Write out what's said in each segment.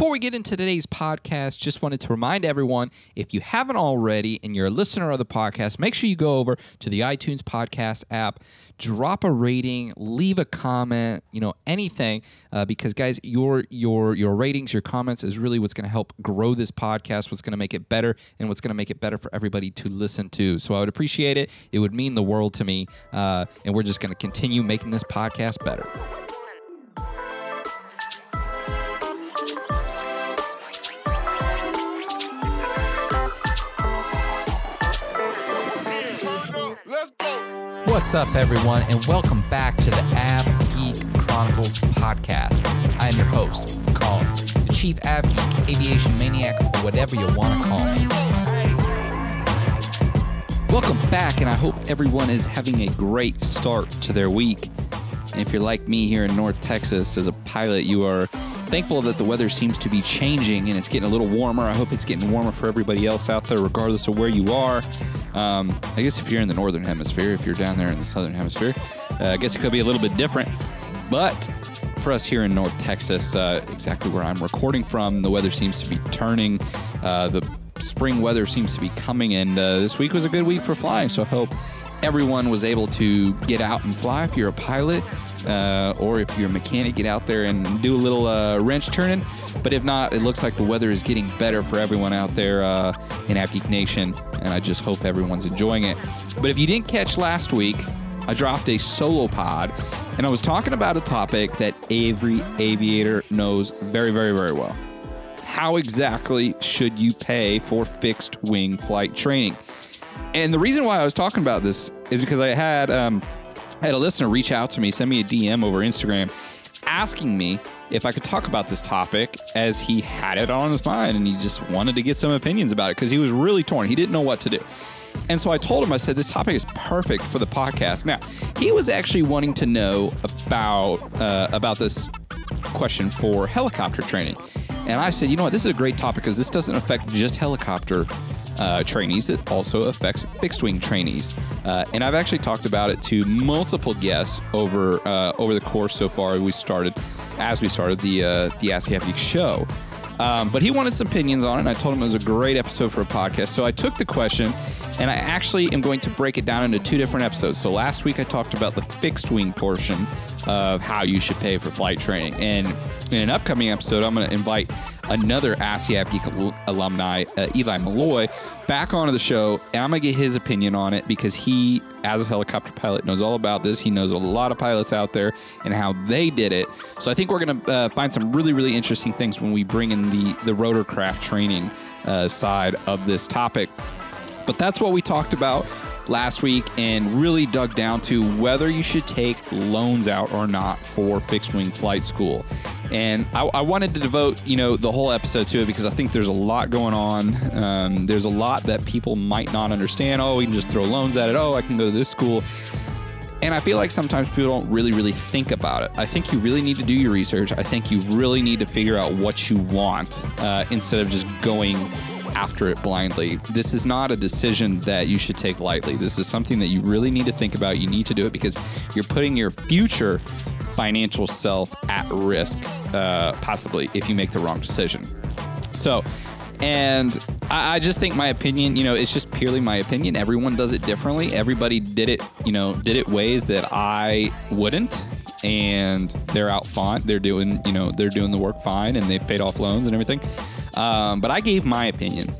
Before we get into today's podcast, just wanted to remind everyone if you haven't already and you're a listener of the podcast, make sure you go over to the iTunes podcast app, drop a rating, leave a comment, you know, anything, uh, because guys, your your your ratings, your comments is really what's going to help grow this podcast, what's going to make it better, and what's going to make it better for everybody to listen to. So I would appreciate it. It would mean the world to me, uh, and we're just going to continue making this podcast better. What's up, everyone, and welcome back to the Av Geek Chronicles podcast. I'm your host, Colin, the Chief Av Geek, Aviation Maniac, or whatever you want to call me. Welcome back, and I hope everyone is having a great start to their week. And if you're like me here in North Texas as a pilot, you are thankful that the weather seems to be changing and it's getting a little warmer. I hope it's getting warmer for everybody else out there, regardless of where you are. Um, I guess if you're in the northern hemisphere, if you're down there in the southern hemisphere, uh, I guess it could be a little bit different. But for us here in North Texas, uh, exactly where I'm recording from, the weather seems to be turning. Uh, the spring weather seems to be coming, and uh, this week was a good week for flying. So I hope everyone was able to get out and fly. If you're a pilot, uh, or if you're a mechanic, get out there and do a little uh, wrench turning. But if not, it looks like the weather is getting better for everyone out there uh, in AvGeek Nation, and I just hope everyone's enjoying it. But if you didn't catch last week, I dropped a solo pod, and I was talking about a topic that every aviator knows very, very, very well. How exactly should you pay for fixed wing flight training? And the reason why I was talking about this is because I had um, I had a listener reach out to me, send me a DM over Instagram, asking me if I could talk about this topic as he had it on his mind and he just wanted to get some opinions about it because he was really torn. He didn't know what to do. And so I told him, I said, this topic is perfect for the podcast. Now, he was actually wanting to know about uh, about this question for helicopter training. And I said, you know what, this is a great topic because this doesn't affect just helicopter uh, trainees. It also affects fixed wing trainees, uh, and I've actually talked about it to multiple guests over uh, over the course so far. We started as we started the uh, the Ask Geek show. Um, but he wanted some opinions on it, and I told him it was a great episode for a podcast. So I took the question, and I actually am going to break it down into two different episodes. So last week I talked about the fixed wing portion of how you should pay for flight training, and in an upcoming episode, I'm going to invite another Ask Av Geek alumni, uh, Eli Malloy, back onto the show, and I'm going to get his opinion on it because he, as a helicopter pilot, knows all about this. He knows a lot of pilots out there and how they did it. So I think we're going to uh, find some really, really interesting things when we bring in the, the rotorcraft training uh, side of this topic. But that's what we talked about last week and really dug down to whether you should take loans out or not for fixed wing flight school. And I, I, wanted to devote, you know, the whole episode to it because I think there's a lot going on. Um, there's a lot that people might not understand. Oh, we can just throw loans at it. Oh, I can go to this school. And I feel like sometimes people don't really, really think about it. I think you really need to do your research. I think you really need to figure out what you want uh, instead of just going after it blindly. This is not a decision that you should take lightly. This is something that you really need to think about. You need to do it because you're putting your future financial self at risk, uh, possibly, if you make the wrong decision. So, and I, I, just think my opinion, you know, it's just purely my opinion. Everyone does it differently. Everybody did it, you know, did it ways that I wouldn't. And they're out fine. They're doing, you know, they're doing the work fine and they've paid off loans and everything. Um, but I gave my opinion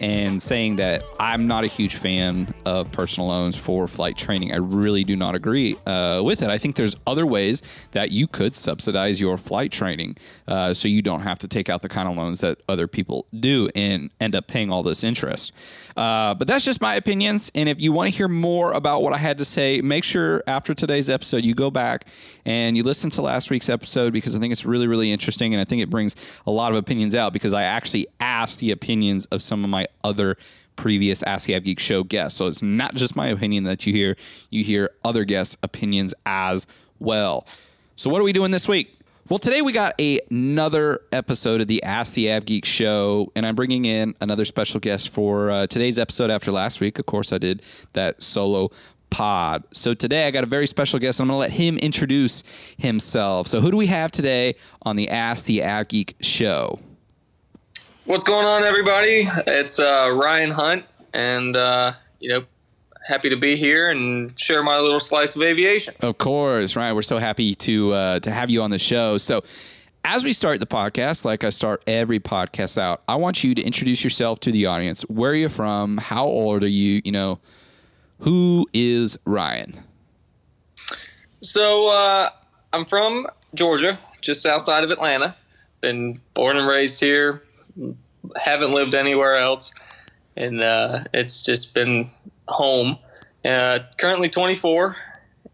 and saying that I'm not a huge fan of personal loans for flight training. I really do not agree uh, with it. I think there's other ways that you could subsidize your flight training uh, so you don't have to take out the kind of loans that other people do and end up paying all this interest. Uh, but that's just my opinions. And if you want to hear more about what I had to say, make sure after today's episode you go back and you listen to last week's episode because I think it's really, really interesting. And I think it brings a lot of opinions out because I actually asked the opinions of some of my other previous Ask Av Geek show guests. So it's not just my opinion that you hear, you hear other guests' opinions as well. So, what are we doing this week? Well, today we got a, another episode of the Ask the Av Geek show, and I'm bringing in another special guest for uh, today's episode after last week. Of course, I did that solo pod. So today I got a very special guest. And I'm going to let him introduce himself. So, who do we have today on the Ask the Av Geek show? What's going on, everybody? It's uh, Ryan Hunt, and uh, you know, happy to be here and share my little slice of aviation. Of course, Ryan. We're so happy to uh, to have you on the show. So, as we start the podcast, like I start every podcast out, I want you to introduce yourself to the audience. Where are you from? How old are you? You know, who is Ryan? So, uh, I'm from Georgia, just outside of Atlanta. Been born and raised here. Haven't lived anywhere else, and uh, it's just been home. Uh, currently 24,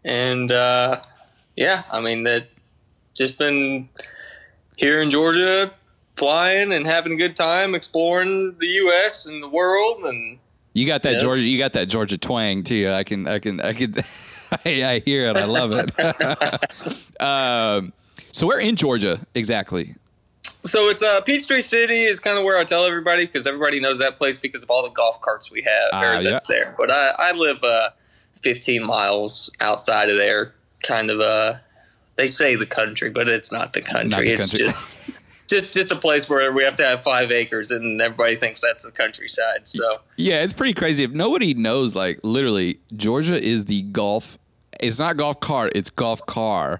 and uh, yeah, I mean that. Just been here in Georgia, flying and having a good time, exploring the U.S. and the world, and you got that Georgia. You got that Georgia twang too. I can. I can. I can. I, I hear it. I love it. um, so we're in Georgia exactly. So it's uh, Peachtree City is kind of where I tell everybody because everybody knows that place because of all the golf carts we have uh, or that's yeah. there. But I, I live uh, 15 miles outside of there, kind of uh, they say the country, but it's not the country. Not the it's country. just just just a place where we have to have five acres, and everybody thinks that's the countryside. So yeah, it's pretty crazy. If nobody knows, like literally, Georgia is the golf. It's not golf cart. It's golf car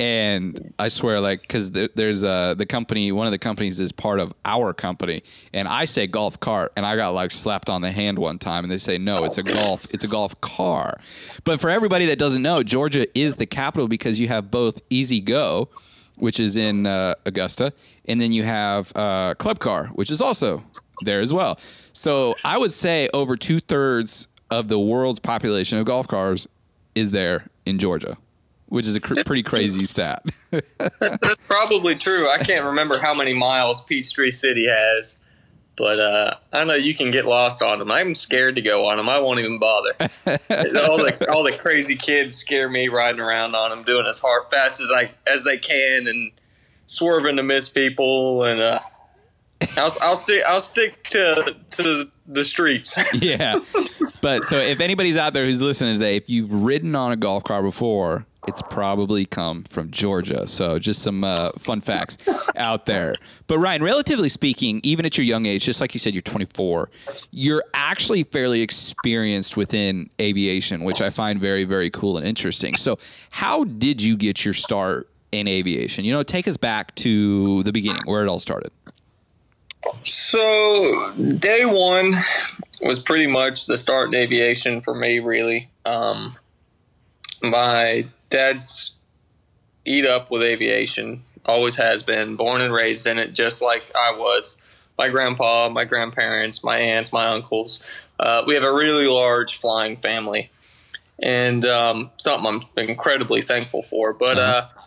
and I swear, like, because there, there's uh, the company, one of the companies is part of our company, and I say golf cart, and I got like slapped on the hand one time, and they say no, it's a golf, it's a golf car. But for everybody that doesn't know, Georgia is the capital because you have both E-Z-GO, which is in uh, Augusta, and then you have uh, Club Car, which is also there as well. So I would say over two thirds of the world's population of golf cars is there in Georgia which is a cr- pretty crazy stat. That's probably true. I can't remember how many miles Peachtree City has, but uh, I know you can get lost on them. I'm scared to go on them. I won't even bother. all the all the crazy kids scare me riding around on them, doing as hard fast as I as they can, and swerving to miss people. And uh, I'll, I'll stick I'll stick to to the streets. yeah. But so if anybody's out there who's listening today, if you've ridden on a golf car before, it's probably come from Georgia. So just some uh, fun facts out there. But Ryan, relatively speaking, even at your young age, just like you said, you're 24, you're actually fairly experienced within aviation, which I find very, very cool and interesting. So how did you get your start in aviation? You know, take us back to the beginning, where it all started. So day one was pretty much the start in aviation for me, really. Um, my dad's eat up with aviation, always has been, born and raised in it, just like I was. My grandpa, my grandparents, my aunts, my uncles. Uh, we have a really large flying family, and um, something I'm incredibly thankful for. But uh-huh. uh,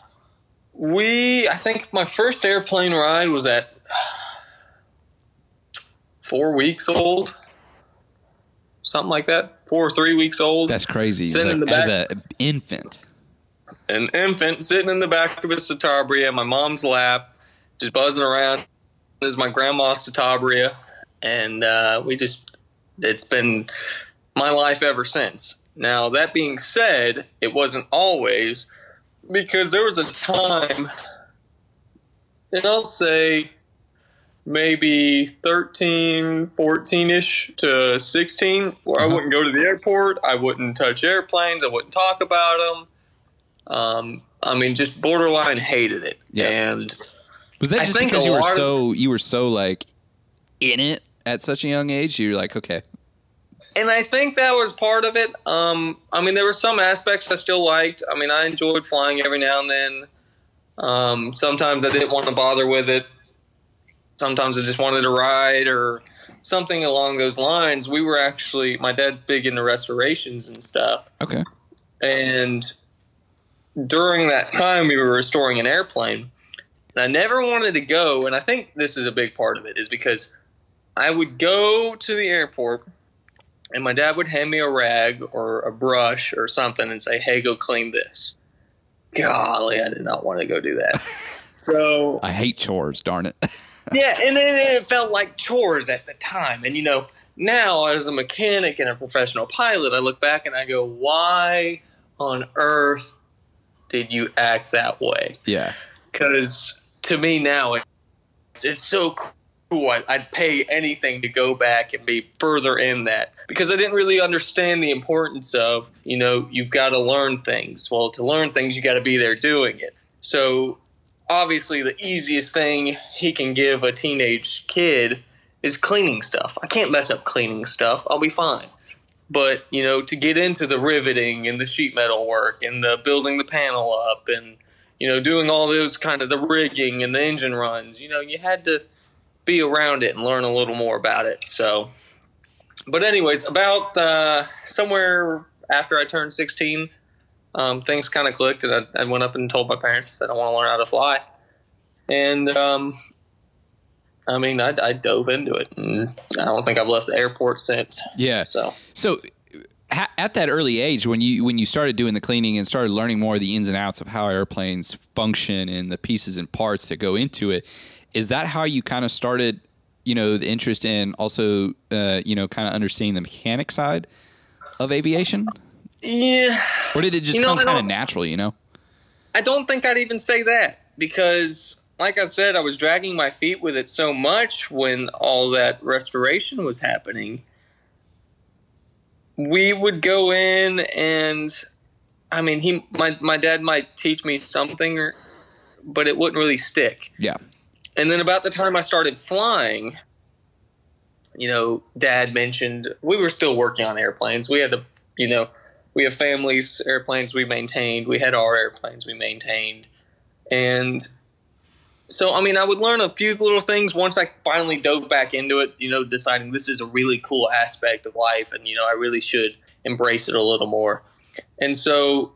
we, I think my first airplane ride was at four weeks old, something like that. Four or three weeks old. That's crazy. Sitting in the back. As an infant an infant sitting in the back of a Citabria, in my mom's lap, just buzzing around. Is my grandma's Citabria, and uh, we just it's been my life ever since. Now that being said, it wasn't always because there was a time, and I'll say maybe 13, 14 ish to 16, where uh-huh. I wouldn't go to the airport, I wouldn't touch airplanes, I wouldn't talk about them. Um, I mean, just borderline hated it. Yeah. And was that just because you were so you were so like in it at such a young age? You're like, okay. And I think that was part of it. Um, I mean, there were some aspects I still liked. I mean, I enjoyed flying every now and then. Um, sometimes I didn't want to bother with it. Sometimes I just wanted to ride or something along those lines. We were actually, my dad's big into restorations and stuff. Okay. And during that time we were restoring an airplane. And i never wanted to go and i think this is a big part of it is because i would go to the airport and my dad would hand me a rag or a brush or something and say hey go clean this. Golly i did not want to go do that. So i hate chores darn it. Yeah and it, it felt like chores at the time. And you know now as a mechanic and a professional pilot i look back and i go why on earth did you act that way? Yeah. Because to me now, it's, it's so I, I'd pay anything to go back and be further in that because I didn't really understand the importance of, you know, you've got to learn things. Well, to learn things, you got to be there doing it. So, obviously, the easiest thing he can give a teenage kid is cleaning stuff. I can't mess up cleaning stuff, I'll be fine. But, you know, to get into the riveting and the sheet metal work and the building the panel up and, you know, doing all those kind of the rigging and the engine runs, you know, you had to be around it and learn a little more about it. So, but anyways, about uh, somewhere after I turned 16, um, things kind of clicked, and I, I, went up and told my parents I said I want to learn how to fly, and um, I mean I, I, dove into it, and I don't think I've left the airport since. Yeah. So so at that early age when you when you started doing the cleaning and started learning more of the ins and outs of how airplanes function and the pieces and parts that go into it is that how you kind of started you know the interest in also uh, you know kind of understanding the mechanic side of aviation yeah or did it just you know, come kind of naturally you know i don't think i'd even say that because like i said i was dragging my feet with it so much when all that restoration was happening we would go in and i mean he my, my dad might teach me something or, but it wouldn't really stick yeah and then about the time I started flying, you know, dad mentioned we were still working on airplanes. We had to, you know, we have families, airplanes we maintained. We had our airplanes we maintained. And so, I mean, I would learn a few little things once I finally dove back into it, you know, deciding this is a really cool aspect of life and, you know, I really should embrace it a little more. And so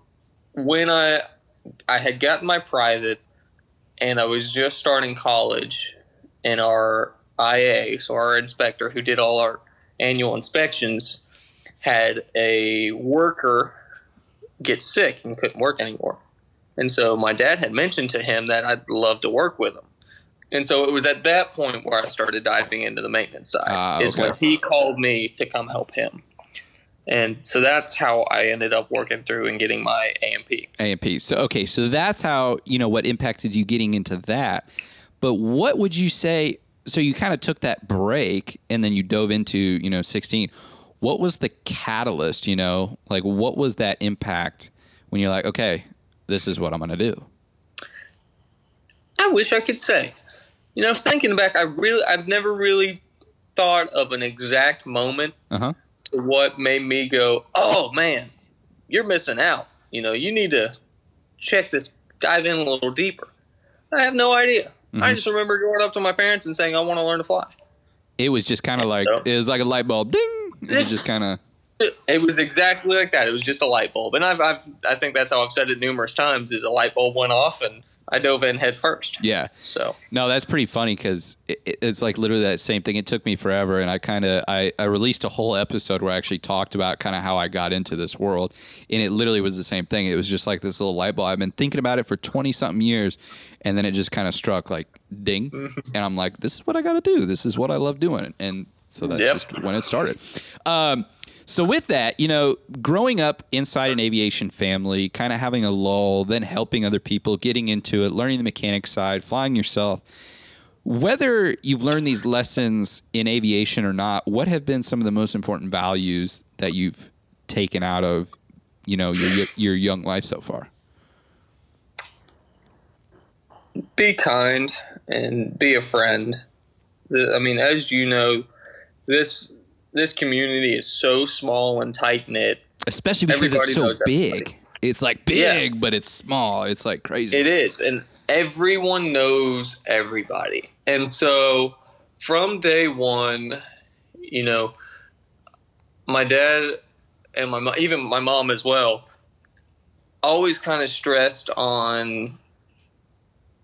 when I, I had gotten my private, and I was just starting college, and our IA, so our inspector who did all our annual inspections, had a worker get sick and couldn't work anymore. And so my dad had mentioned to him that I'd love to work with him. And so it was at that point where I started diving into the maintenance side. Okay. Is when he called me to come help him. And so that's how I ended up working through and getting my A&P. A&P. So okay, so that's how, you know, what impacted you getting into that. But what would you say so you kind of took that break and then you dove into, you know, 16. What was the catalyst, you know? Like what was that impact when you're like, okay, this is what I'm going to do? I wish I could say. You know, thinking back, I really I've never really thought of an exact moment. Uh-huh to what made me go, oh man, you're missing out. You know, you need to check this, dive in a little deeper. I have no idea. Mm-hmm. I just remember going up to my parents and saying, I want to learn to fly. It was just kind of like, so, it was like a light bulb, ding. It just kind of. It was exactly like that. It was just a light bulb, and I've, I've, I think that's how I've said it numerous times. Is a light bulb went off, and I dove in head first. Yeah. So no, that's pretty funny because it, it's like literally that same thing. It took me forever, and I kind of I, I released a whole episode where I actually talked about kind of how I got into this world, and it literally was the same thing. It was just like this little light bulb. I've been thinking about it for twenty something years, and then it just kind of struck like ding, and I'm like, this is what I got to do. This is what I love doing, and so that's yep. just when it started. Um, so with that, you know, growing up inside an aviation family, kind of having a lull, then helping other people, getting into it, learning the mechanic side, flying yourself. Whether you've learned these lessons in aviation or not, what have been some of the most important values that you've taken out of, you know, your your young life so far? Be kind and be a friend. I mean, as you know, this this community is so small and tight knit. Especially because Everybody it's so big. Everybody. It's like big, yeah. but it's small. It's like crazy. It is. And everyone knows everybody. And so from day one, you know, my dad and my mom, even my mom as well always kind of stressed on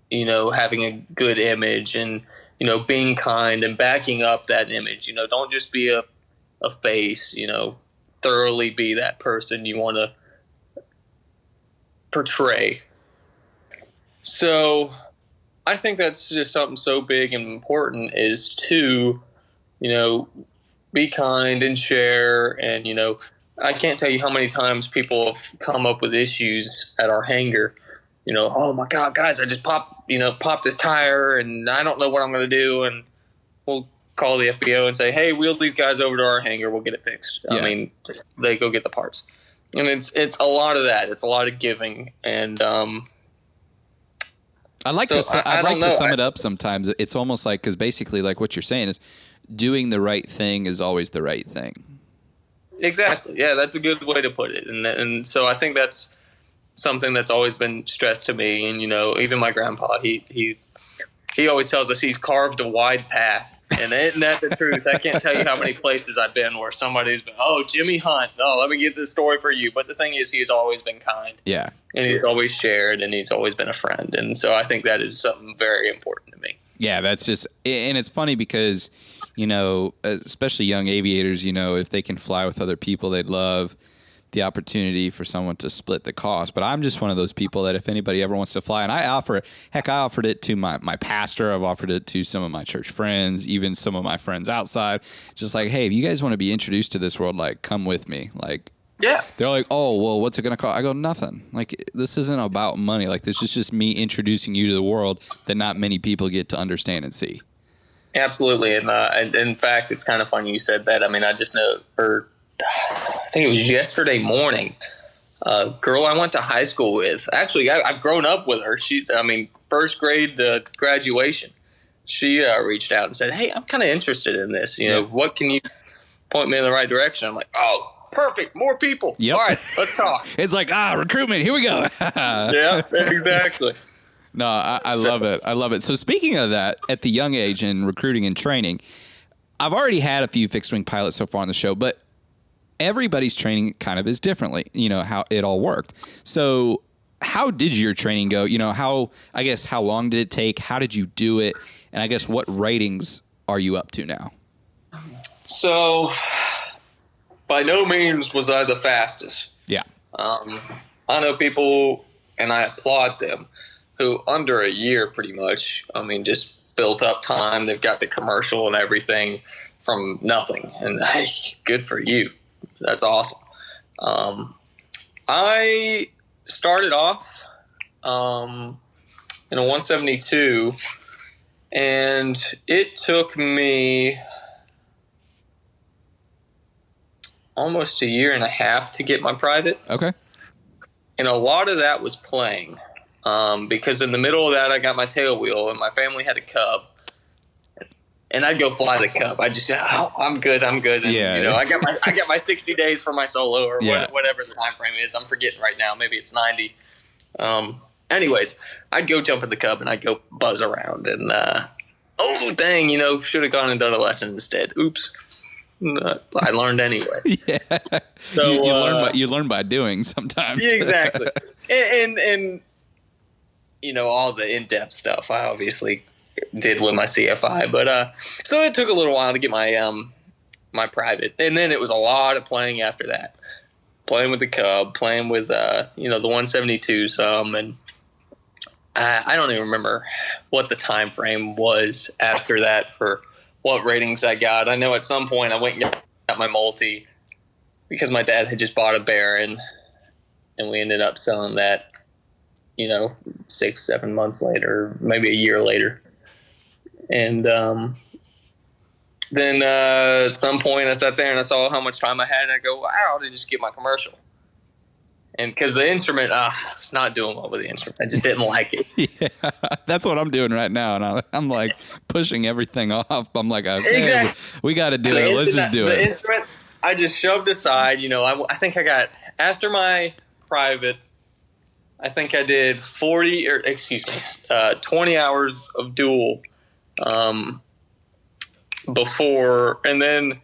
you know having a good image and you know being kind and backing up that image you know don't just be a a face, you know, thoroughly be that person you want to portray. So I think that's just something so big and important is to, you know, be kind and share. And, you know, I can't tell you how many times people have come up with issues at our hangar. You know, oh my God, guys, I just popped, you know, popped this tire and I don't know what I'm going to do. And we'll call the FBO and say, "Hey, wheel these guys over to our hangar. We'll get it fixed." Yeah. I mean, they go get the parts, and it's it's a lot of that. It's a lot of giving, and um, I like So, to su- I- I I'd like don't to sum I- it up sometimes. It's almost like because basically like what you're saying is doing the right thing is always the right thing. Exactly. Yeah, that's a good way to put it. And and so I think that's something that's always been stressed to me. And you know, even my grandpa, he he he always tells us he's carved a wide path. And isn't that the truth? I can't tell you how many places I've been where somebody's been, oh, Jimmy Hunt. No, let me get this story for you. But the thing is, he's always been kind Yeah. and he's always shared and he's always been a friend. And so I think that is something very important to me. Yeah, that's just, and it's funny because, you know, especially young aviators, you know, if they can fly with other people they'd love, the opportunity for someone to split the cost. But I'm just one of those people that if anybody ever wants to fly, and I offer it, heck, I offered it to my, my pastor, I've offered it to some of my church friends, even some of my friends outside. Just like, hey, if you guys want to be introduced to this world, like, come with me. Like, Yeah. they're like, oh, well, what's it going to cost? I go, nothing. Like, this isn't about money. Like, this is just me introducing you to the world that not many people get to understand and see. Absolutely, and, uh, and in fact, it's kind of funny you said that. I mean, I just know, or I think it was yesterday morning. A girl I went to high school with. Actually, I, I've grown up with her. She, I mean, first grade to graduation. She uh, reached out and said, "Hey, I'm kind of interested in this. You know, Yeah. what can you point me in the right direction?" I'm like, "Oh, perfect, more people. Yep. All right, let's talk." It's like, ah, recruitment. Here we go. yeah, exactly. no, I, I love it. I love it. So, speaking of that, at the young age in recruiting and training, I've already had a few fixed wing pilots so far on the show, but everybody's training kind of is differently, you know, how it all worked. So, how did your training go? You know, how, I guess, how long did it take? How did you do it? And I guess, what ratings are you up to now? So, by no means was I the fastest. Yeah. Um, I know people, and I applaud them, who under a year, pretty much, I mean, just built up time. They've got the commercial and everything from nothing. And hey, good for you. That's awesome. Um, I started off um, in a 172, and it took me almost a year and a half to get my private Okay. and a lot of that was playing um, because in the middle of that i got my tail wheel and my family had a cub and i'd go fly the cub i just oh, i'm good i'm good and, Yeah. you know i got my i got my 60 days for my solo or Yeah. what, whatever the time frame is i'm forgetting right now maybe it's 90 um, anyways i'd go jump in the cub and i'd go buzz around and uh, oh dang you know should have gone and done a lesson instead oops i learned anyway yeah. so you, you uh, learn by, you learn by doing sometimes. yeah, exactly. and, and and you know all the in depth stuff I obviously did with my CFI, but uh, so it took a little while to get my um my private, and then it was a lot of playing after that, playing with the Cub, playing with uh you know the 172 some, and I, I don't even remember what the time frame was after that for what ratings I got. I know at some point I went and got my multi because my dad had just bought a Baron and we ended up selling that, you know, six, seven months later, maybe a year later. And um, then uh, at some point, I sat there and I saw how much time I had, and I go, "Wow, to just get my commercial." And because the instrument, uh, I was not doing well with the instrument. I just didn't like it. Yeah, that's what I'm doing right now, and I, I'm like pushing everything off. I'm like, okay, Exactly. we got to do The it. Let's just do the it. instrument, I just shoved aside. You know, I, I think I got after my private. I think I did forty or excuse me, uh, twenty hours of dual um, before, and then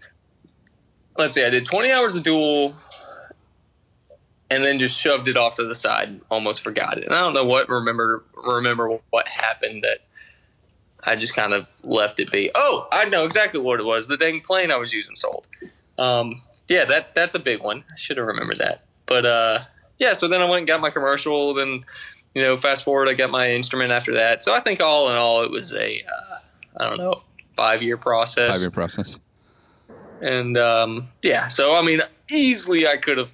let's see, I did twenty hours of dual, and then just shoved it off to the side. Almost forgot it. And I don't know what remember remember what happened that I just kind of left it be. Oh, I know exactly what it was. The dang plane I was using sold. Um, yeah, that that's a big one. I should have remembered that. But uh, yeah, so then I went and got my commercial. Then you know, fast forward, I got my instrument after that. So I think all in all, it was a uh, I don't know five year process. Five year process. And um, yeah, so I mean, easily I could have,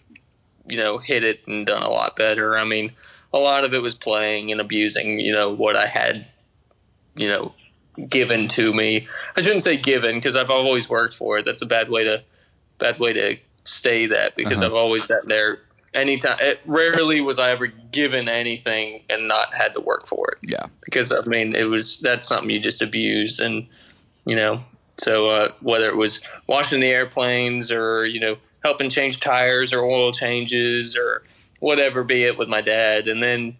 you know, hit it and done a lot better. I mean, a lot of it was playing and abusing, you know, what I had, you know, given to me. I shouldn't say given because I've always worked for it. That's a bad way to bad way to say that because Uh-huh. I've always been there. Anytime, it, rarely was I ever given anything and not had to work for it. Yeah. because I mean it was that's something you just abuse and you know so uh, whether it was washing the airplanes or you know helping change tires or oil changes or whatever be it with my dad. And then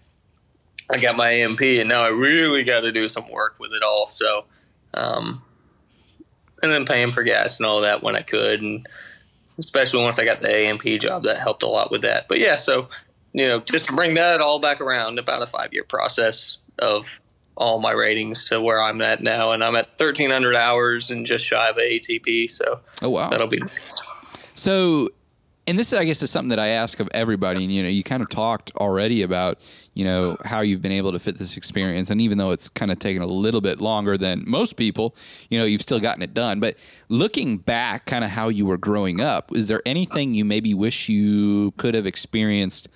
I got my A&P and now I really got to do some work with it all. So um, and then paying for gas and all that when I could and especially once I got the A&P job that helped a lot with that but yeah so you know, just to bring that all back around, about a five year process of all my ratings to where I'm at now, and I'm at 1,300 hours and just shy of ATP. So Oh wow. that'll be Nice. So, and this, I guess, is something that I ask of everybody. And you know, you kind of talked already about you know how you've been able to fit this experience, and even though it's kind of taken a little bit longer than most people, you know, you've still gotten it done. But looking back, kind of how you were growing up, is there anything you maybe wish you could have experienced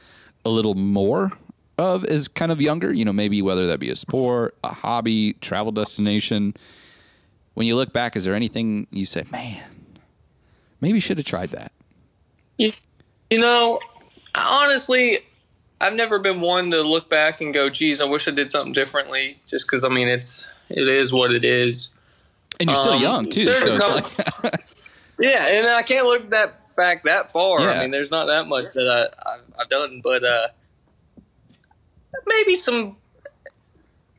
a little more? Of as kind of younger, you know, maybe whether that be a sport, a hobby, travel destination. When you look back, is there anything you say, man, maybe should have tried that? You, you know, honestly, I've never been one to look back and go, "Geez, I wish I did something differently." Just because I mean, it's it is what it is. And you're still Um, young too, so like Yeah, and I can't look that back that far. Yeah. I mean, there's not that much that I, I've, I've done, but uh, maybe some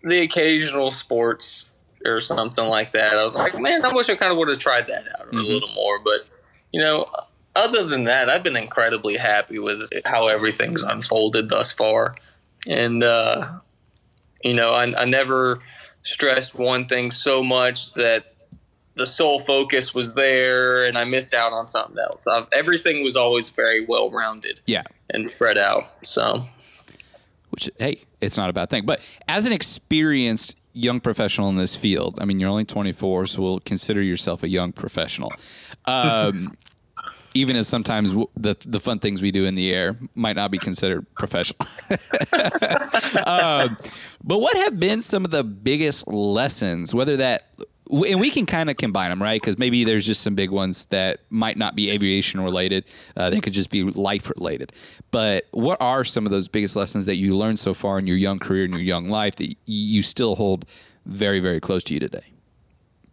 the occasional sports or something like that. I was like, man, I wish I kind of would have tried that out a Mhm. little more. But you know, other than that, I've been incredibly happy with how everything's unfolded thus far, and uh, you know, I, I never stressed one thing so much that the sole focus was there and I missed out on something else. I've, everything was always very well rounded yeah. and spread out. So, Which hey, it's not a bad thing. But as an experienced young professional in this field, I mean, you're only 24, so we'll consider yourself a young professional. Um, even if sometimes the the fun things we do in the air might not be considered professional. um, but what have been some of the biggest lessons? Whether that and we can kind of combine them, right? Because maybe there's just some big ones that might not be aviation related. Uh, they could just be life related. But what are some of those biggest lessons that you learned so far in your young career and your young life that you still hold very, very close to you today?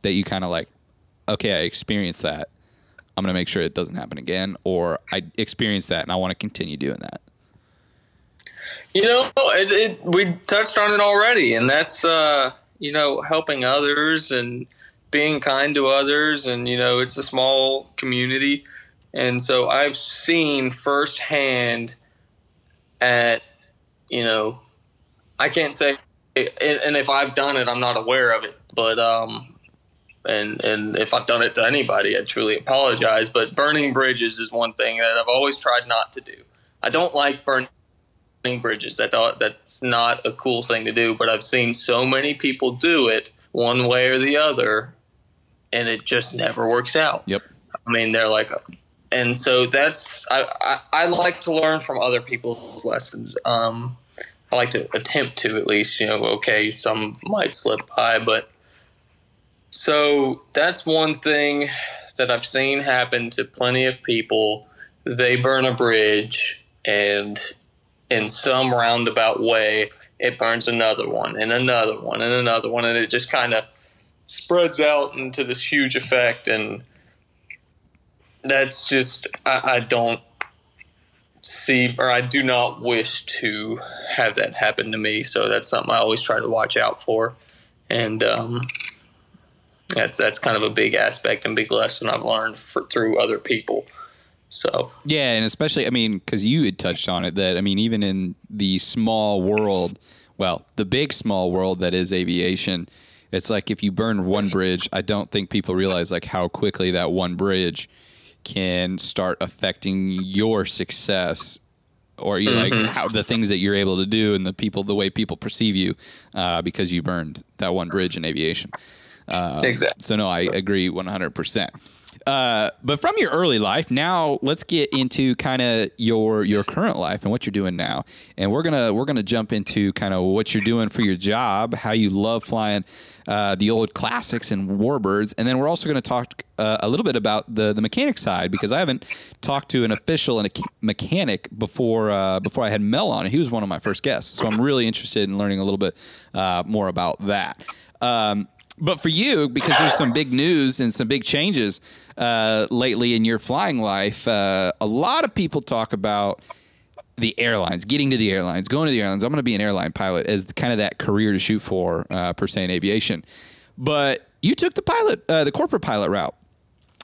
That you kind of like, okay, I experienced that. I'm going to make sure it doesn't happen again, or I experienced that and I want to continue doing that. you know, it, it, we touched on it already, and that's, uh, you know, helping others and being kind to others. And, you know, it's a small community. And so I've seen firsthand at, you know, I can't say, and, and if I've done it, I'm not aware of it. But, um, and and if I've done it to anybody, I truly apologize. But burning bridges is one thing that I've always tried not to do. I don't like burning bridges. That that's not a cool thing to do. But I've seen so many people do it one way or the other, and it just never works out. Yep. I mean, they're like, and so that's I, I, I like to learn from other people's lessons. Um, I like to attempt to at least, you know, okay, some might slip by, but so that's one thing that I've seen happen to plenty of people. They burn a bridge, and in some roundabout way, it burns another one, and another one, and another one, and it just kind of spreads out into this huge effect. And that's just, I, I don't see, or I do not wish to have that happen to me. So that's something I always try to watch out for. And, um, that's that's kind of a big aspect and big lesson I've learned for, through other people. So Yeah, and especially, I mean, because you had touched on it that, I mean, even in the small world, well, the big small world that is aviation, it's like if you burn one bridge, I don't think people realize like how quickly that one bridge can start affecting your success or you know, like how the things that you're able to do and the people, the way people perceive you uh, because you burned that one bridge in aviation. Exactly. So no, I agree 100%. Uh, but from your early life, now let's get into kind of your your current life and what you're doing now. And we're gonna we're gonna jump into kind of what you're doing for your job, how you love flying uh, the old classics and warbirds, and then we're also going to talk uh, a little bit about the the mechanic side because I haven't talked to an official and a mechanic before uh, before I had Mel on. He was one of my first guests, so I'm really interested in learning a little bit uh, more about that. Um, but for you, because there's some big news and some big changes uh, lately in your flying life, uh, a lot of people talk about the airlines, getting to the airlines, going to the airlines. I'm going to be an airline pilot as kind of that career to shoot for, uh, per se, in aviation. But you took the pilot, uh, the corporate pilot route.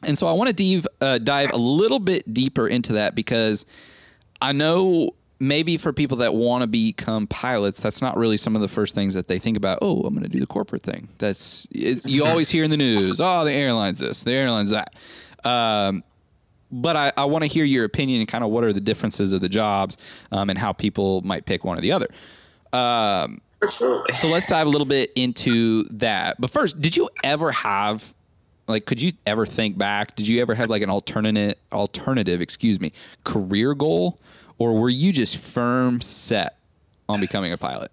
And so I want to dive, uh, dive a little bit deeper into that because I know maybe for people that want to become pilots, that's not really some of the first things that they think about. Oh, I'm going to do the corporate thing. That's it, you always hear in the news. Oh, the airlines this, the airlines that. Um, but I, I want to hear your opinion and kind of what are the differences of the jobs um, and how people might pick one or the other. Um, so let's dive a little bit into that. But first, did you ever have like could you ever think back did you ever have like an alternate alternative excuse me career goal or were you just firm set on becoming a pilot?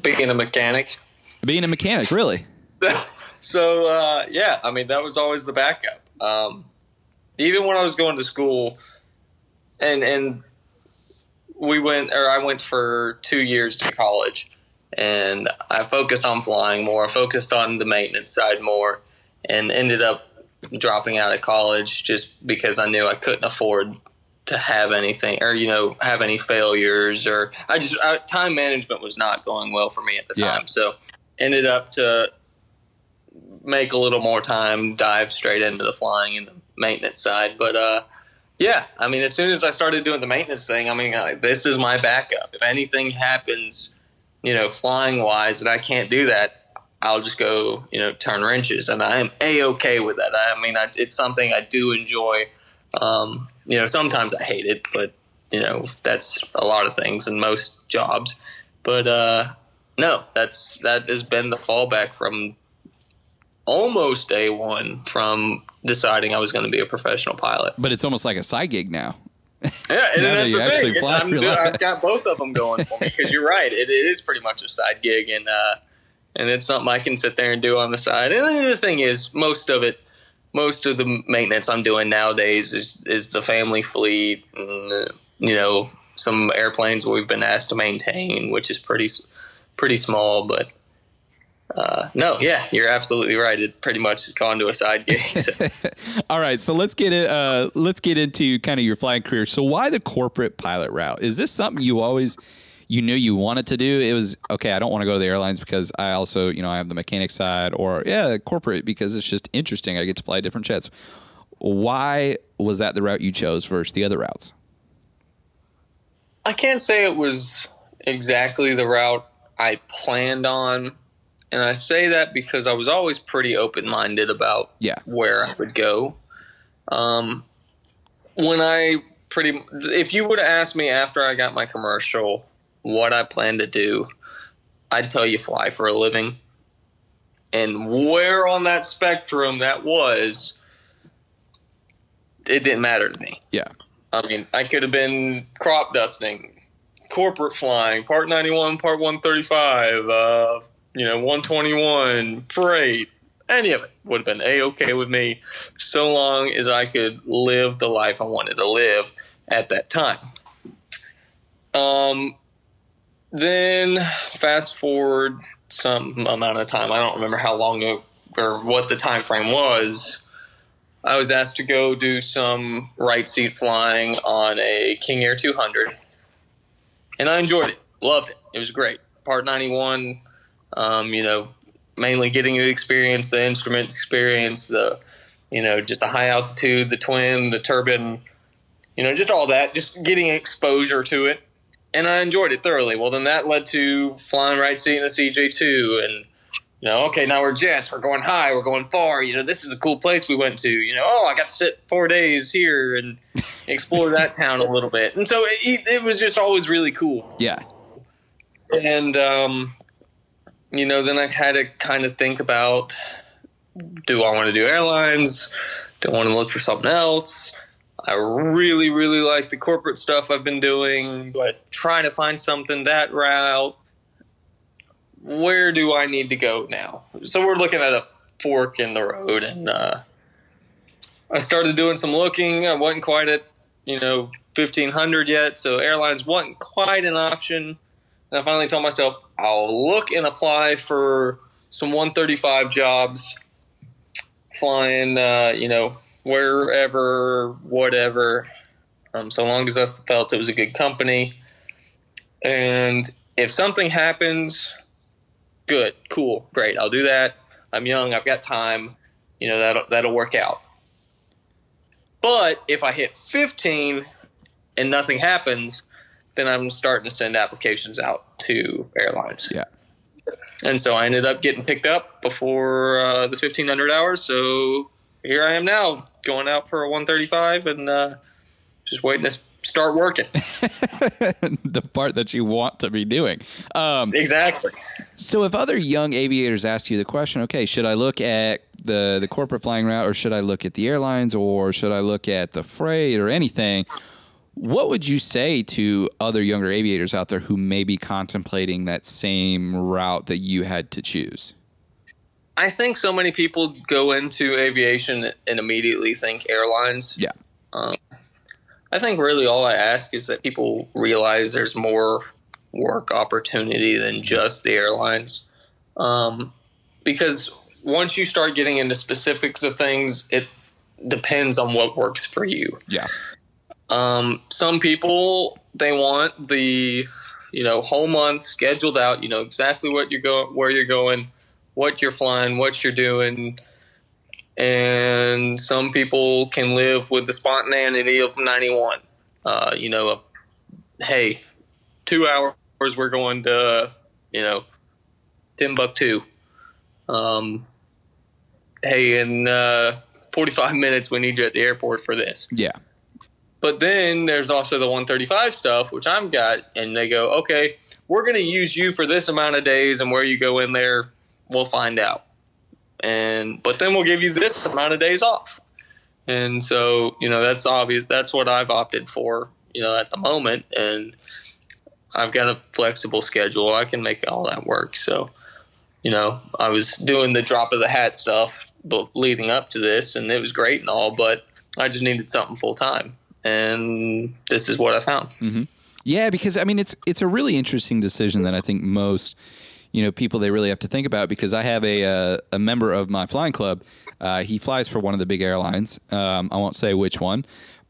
Being a mechanic. Being a mechanic, really? so uh, yeah, I mean that was always the backup. Um, even when I was going to school, and and we went or I went for two years to college, and I focused on flying more, I focused on the maintenance side more, and ended up dropping out of college just because I knew I couldn't afford to have anything or you know have any failures or I just I, time management was not going well for me at the time. Yeah. So ended up to make a little more time, dive straight into the flying and the maintenance side. But uh, yeah, I mean, as soon as I started doing the maintenance thing, I mean, uh, this is my backup. If anything happens, you know, flying wise, that I can't do that, I'll just go, you know, turn wrenches, and I am a okay with that. I mean, I, it's something I do enjoy. Um, you know, sometimes I hate it, but you know, that's a lot of things in most jobs. But uh, no, that's that has been the fallback from almost day one from deciding I was going to be a professional pilot. But it's almost like a side gig now. Yeah, and now that's that the thing. Do, I've got both of them going for me because you're right. It, it is pretty much a side gig, and uh, and it's something I can sit there and do on the side. And the thing is, most of it most of the maintenance I'm doing nowadays is is the family fleet, and, you know, some airplanes we've been asked to maintain, which is pretty pretty small, but. Uh, no, yeah, you're absolutely right. It pretty much has gone to a side gig. So. All right, so let's get it. Uh, let's get into kind of your flying career. So, why the corporate pilot route? Is this something you always you knew you wanted to do, it was okay. I don't want to go to the airlines because I also, you know, I have the mechanic side, or yeah, corporate because it's just interesting. I get to fly different jets. Why was that the route you chose versus the other routes? I can't say it was exactly the route I planned on. And I say that because I was always pretty open minded about yeah. where I would go. Um, when I pretty, if you would have asked me after I got my commercial what I plan to do, I'd tell you fly for a living. And where on that spectrum that was, it didn't matter to me. Yeah. I mean, I could have been crop dusting, corporate flying, part 91, part 135, uh, you know, 121, freight, any of it would have been a okay with me so long as I could live the life I wanted to live at that time. Um, then fast forward some amount of time. I don't remember how long ago or what the time frame was. I was asked to go do some right seat flying on a King Air 200, and I enjoyed it. Loved it. It was great. Part 91. Um, you know, mainly getting the experience, the instrument experience, the you know, just the high altitude, the twin, the turbine, you know, just all that. Just getting exposure to it and I enjoyed it thoroughly. Well, then that led to flying right seat in a CJ2 and you know, okay, now we're jets, we're going high, we're going far. You know, this is a cool place we went to. You know, oh, I got to sit four days here and explore that town a little bit. And so it, it, was just always really cool. Yeah. And, um, you know, then I had to kind of think about do I want to do airlines? Do I want to look for something else? I really, really like the corporate stuff I've been doing, but trying to find something that route. Where do I need to go now? So we're looking at a fork in the road, and uh, I started doing some looking. I wasn't quite at you know fifteen hundred yet, so airlines wasn't quite an option. And I finally told myself I'll look and apply for some one thirty five jobs, flying. Uh, you know wherever, whatever. Um, so long as I felt it was a good company. And if something happens, good, cool, great. I'll do that. I'm young. I've got time. You know that'll that'll work out. But if I hit 15 and nothing happens, then I'm starting to send applications out to airlines. Yeah. And so I ended up getting picked up before uh, the 1500 hours. So here I am now, going out for a 135 and uh, just waiting to start working. the part that you want to be doing. Um, exactly. So, if other young aviators ask you the question, okay, should I look at the the corporate flying route, or should I look at the airlines, or should I look at the freight, or anything? What would you say to other younger aviators out there who may be contemplating that same route that you had to choose? I think so many people go into aviation and immediately think airlines. Yeah. Um, I think really all I ask is that people realize there's more work opportunity than just the airlines. Um, because once you start getting into specifics of things, it depends on what works for you. Yeah. Um, some people they want the you know whole month scheduled out. You know exactly what you're going, where you're going what you're flying, what you're doing. And some people can live with the spontaneity of 91. Uh, you know, hey, two hours we're going to, you know, Timbuktu. Um, hey, in uh, 45 minutes we need you at the airport for this. Yeah. But then there's also the 135 stuff, which I've got, and they go, okay, we're going to use you for this amount of days, and where you go in there, we'll find out. And but then we'll give you this amount of days off. And so, you know, that's obvious. That's what I've opted for, you know, at the moment. And I've got a flexible schedule. I can make all that work. So, you know, I was doing the drop of the hat stuff leading up to this, and it was great and all, but I just needed something full time. And this is what I found. Mm-hmm. Yeah, because I mean, it's it's a really interesting decision that I think most you know people they really have to think about because I have a uh, a member of my flying club. Uh, he flies for one of the big airlines. Um, I won't say which one,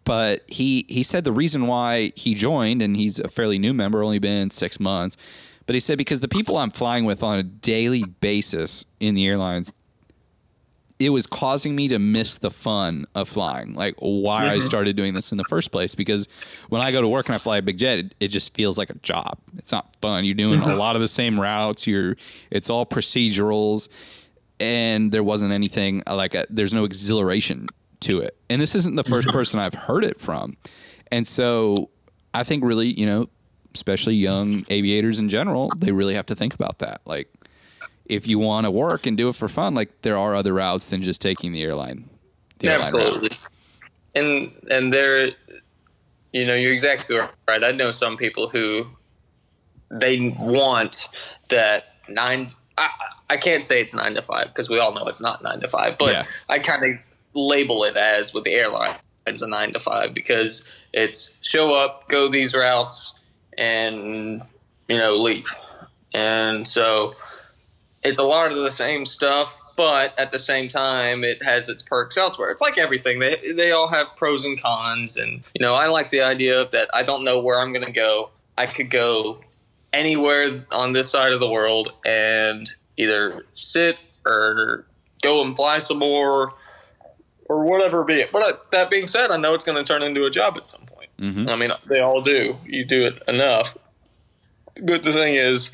but he he said the reason why he joined, and he's a fairly new member, only been six months. But he said because the people I'm flying with on a daily basis in the airlines, it was causing me to miss the fun of flying. Like why mm-hmm. I started doing this in the first place. Because when I go to work and I fly a big jet, it, it just feels like a job. It's not fun. You're doing a mm-hmm. lot of the same routes. You're it's all procedurals, and there wasn't anything like a, there's no exhilaration to it. And this isn't the first mm-hmm. person I've heard it from. And so I think really, you know, especially young aviators in general, they really have to think about that. Like if you want to work and do it for fun, like there are other routes than just taking the airline. The Absolutely. Airline and and there, you know, you're exactly right. I know some people who they want that nine. I, I can't say it's nine to five because we all know it's not nine to five, but yeah. I kind of label it as with the airline it's a nine to five because it's show up, go these routes, and you know leave. And so it's a lot of the same stuff, but at the same time, it has its perks elsewhere. It's like everything; they they all have pros and cons, and you know, I like the idea of that. I don't know where I'm going to go. I could go anywhere on this side of the world and either sit or go and fly some more or whatever be it. But uh, that being said, I know it's going to turn into a job at some point. Mm-hmm. I mean, they all do. You do it enough. But the thing is,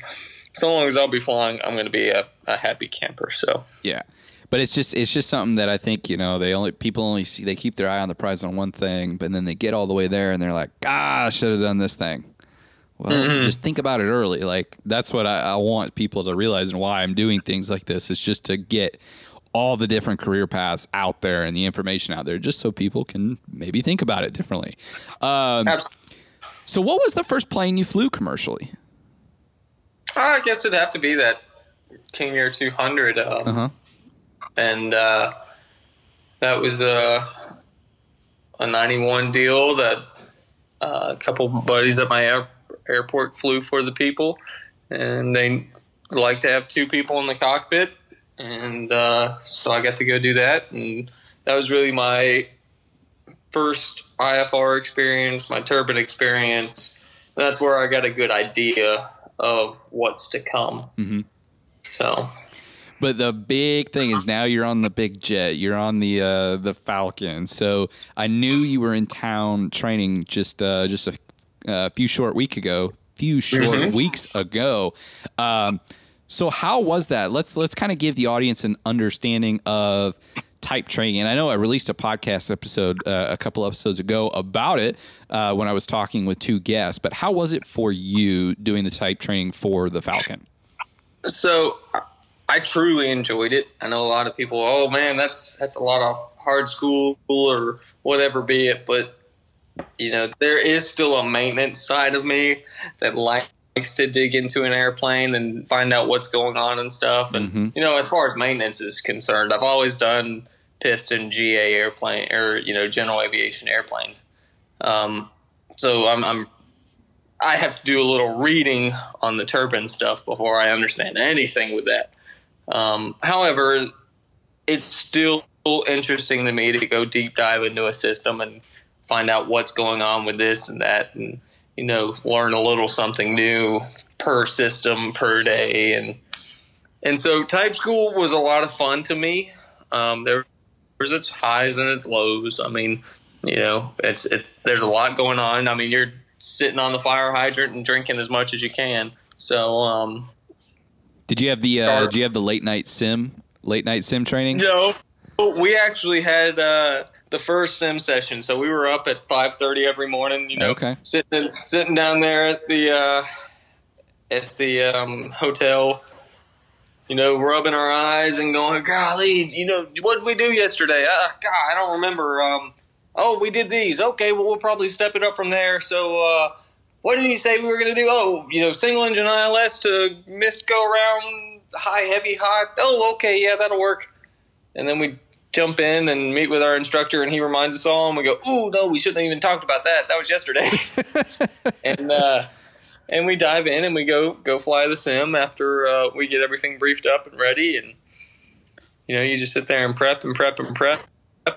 so long as I'll be flying, I'm going to be a, a happy camper. So yeah, but it's just it's just something that I think you know they only people only see they keep their eye on the prize on one thing, but then they get all the way there and they're like, ah, I should have done this thing. Well, mm-hmm. just think about it early. Like that's what I, I want people to realize and why I'm doing things like this. Is just to get all the different career paths out there and the information out there, just so people can maybe think about it differently. Um, so, what was the first plane you flew commercially? I guess it'd have to be that King Air 200. Um, Uh-huh. And uh, that was a, a 91 deal that uh, a couple buddies at my air, airport flew for the people. And they like to have two people in the cockpit. And uh, so I got to go do that. And that was really my first IFR experience, my turbine experience. And that's where I got a good idea of what's to come. Mm-hmm. So But the big thing is now you're on the big jet. You're on the uh, the Falcon. So I knew you were in town training just uh, just a, a few short week ago. Few short Mhm. weeks ago. Um, so how was that? Let's let's kind of give the audience an understanding of type training. And I know I released a podcast episode uh, a couple episodes ago about it uh, when I was talking with two guests. But how was it for you doing the type training for the Falcon? So I- truly enjoyed it. I know a lot of people, oh man, that's that's a lot of hard school or whatever be it, but you know, there is still a maintenance side of me that likes to dig into an airplane and find out what's going on and stuff. And Mhm. you know, as far as maintenance is concerned, I've always done piston GA airplane or you know general aviation airplanes. Um, so I'm, I'm I have to do a little reading on the turbine stuff before I understand anything with that. Um, however, it's still interesting to me to go deep dive into a system and find out what's going on with this and that, and you know, learn a little something new per system per day, and and so type school was a lot of fun to me. Um, there its highs and its lows. I mean, you know, it's it's there's a lot going on. I mean, you're sitting on the fire hydrant and drinking as much as you can. So, um, Did you have the uh, did you have the late night sim late night sim training? no, we actually had uh, the first sim session. So we were up at five thirty every morning. You know, Okay. sitting sitting down there at the uh, at the um, hotel. You know, rubbing our eyes and going, "Golly, you know, what did we do yesterday? Uh, God, I don't remember. Um, oh, we did these. Okay, well, we'll probably step it up from there. So, uh, what did he say we were going to do? Oh, you know, single engine ILS to missed go around, high, heavy, hot. Oh, okay, yeah, that'll work. And then we jump in and meet with our instructor, and he reminds us all, and we go, oh, no, we shouldn't have even talked about that. That was yesterday." and uh, and we dive in and we go go fly the sim after uh, we get everything briefed up and ready, and you know, you just sit there and prep and prep and prep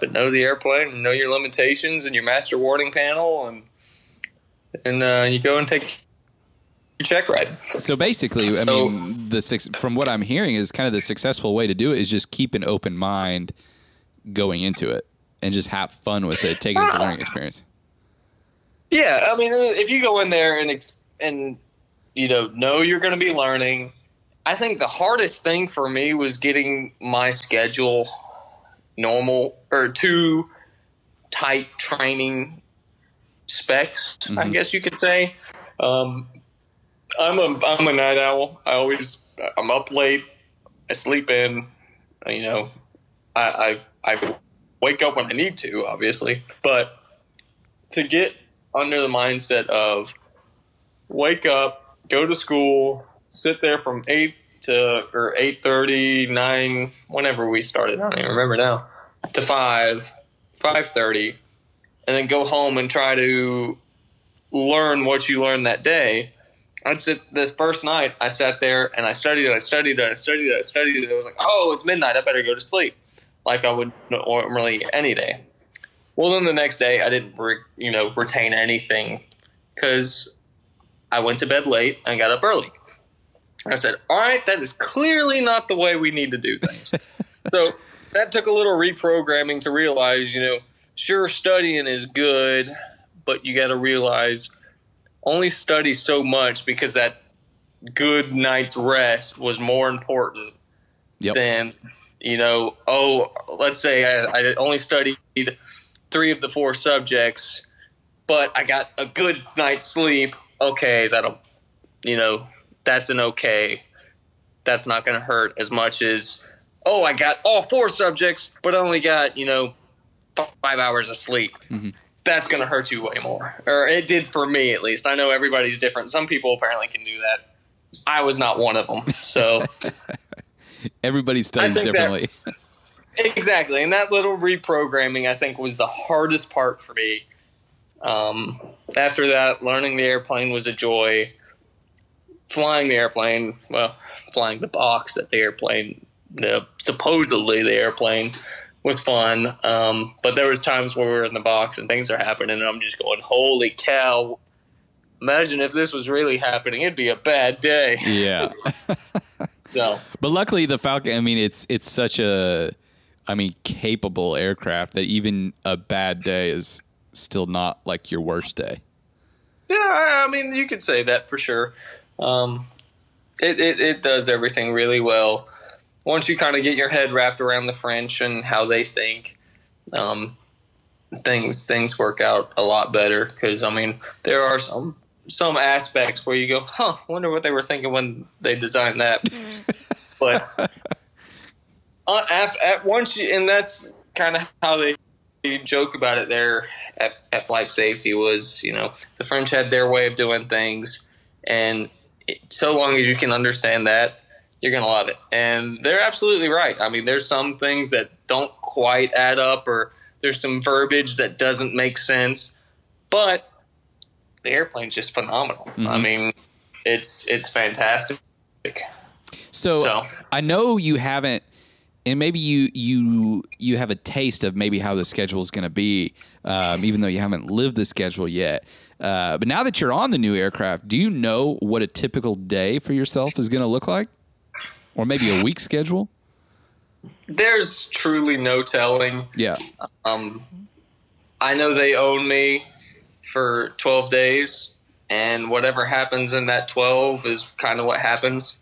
and know the airplane and know your limitations and your master warning panel, and and uh, you go and take your check ride. So basically, I So- mean, the six, from what I'm hearing is kind of the successful way to do it is just keep an open mind going into it and just have fun with it, take it as a learning experience. Yeah, I mean, if you go in there and ex- and you know know you're going to be learning, I think the hardest thing for me was getting my schedule normal or to tight training specs. I Mhm. guess you could say. Um, I'm a I'm a night owl. I always I'm up late. I sleep in. You know, I I, I wake up when I need to, obviously, but to get under the mindset of wake up, go to school, sit there from eight to or eight thirty, nine, whenever we started. I don't even remember now. To five, five thirty, and then go home and try to learn what you learned that day. I'd sit this first night. I sat there and I studied it. I studied it. I studied it. I studied it. I was like, oh, it's midnight. I better go to sleep, like I would normally any day. Well, then the next day I didn't, re- you know, retain anything because I went to bed late and got up early. I said, "All right, that is clearly not the way we need to do things." so that took a little reprogramming to realize, you know, sure, studying is good, but you got to realize only study so much because that good night's rest was more important Yep. than you know. Oh, let's say I, I only studied three of the four subjects, but I got a good night's sleep. Okay, that'll, you know, that's an okay. That's not going to hurt as much as, oh, I got all four subjects, but only got you know five hours of sleep. Mm-hmm. That's going to hurt you way more, or it did for me at least. I know everybody's different. Some people apparently can do that. I was not one of them. So Everybody studies think that- differently. exactly, and that little reprogramming I think was the hardest part for me. Um, after that, learning the airplane was a joy. Flying the airplane, well, flying the box at the airplane, the supposedly the airplane was fun. Um, but there was times where we were in the box and things are happening, and I'm just going, "Holy cow!" Imagine if this was really happening; it'd be a bad day. yeah. So But luckily, the Falcon. I mean, it's it's such a, I mean, capable aircraft that even a bad day is still not like your worst day. Yeah, I mean, you could say that for sure. Um, it, it, it does everything really well. Once you kind of get your head wrapped around the French and how they think, um, things things work out a lot better. Because I mean, there are some some aspects where you go, "Huh, wonder what they were thinking when they designed that." but uh, after, at once you, and that's kind of how they joke about it there at, at flight safety was you know the french had their way of doing things and it, so long as you can understand that you're gonna love it. And they're absolutely right. I mean there's some things that don't quite add up or there's some verbiage that doesn't make sense but the airplane's just phenomenal. I mm-hmm. mean it's it's fantastic. So, So- I know you haven't, and maybe you you you have a taste of maybe how the schedule is going to be, um, even though you haven't lived the schedule yet. Uh, but now that you're on the new aircraft, do you know what a typical day for yourself is going to look like, or maybe a week schedule? there's truly no telling Yeah. Um, I know they own me for 12 days, and whatever happens in that 12 is kind of what happens.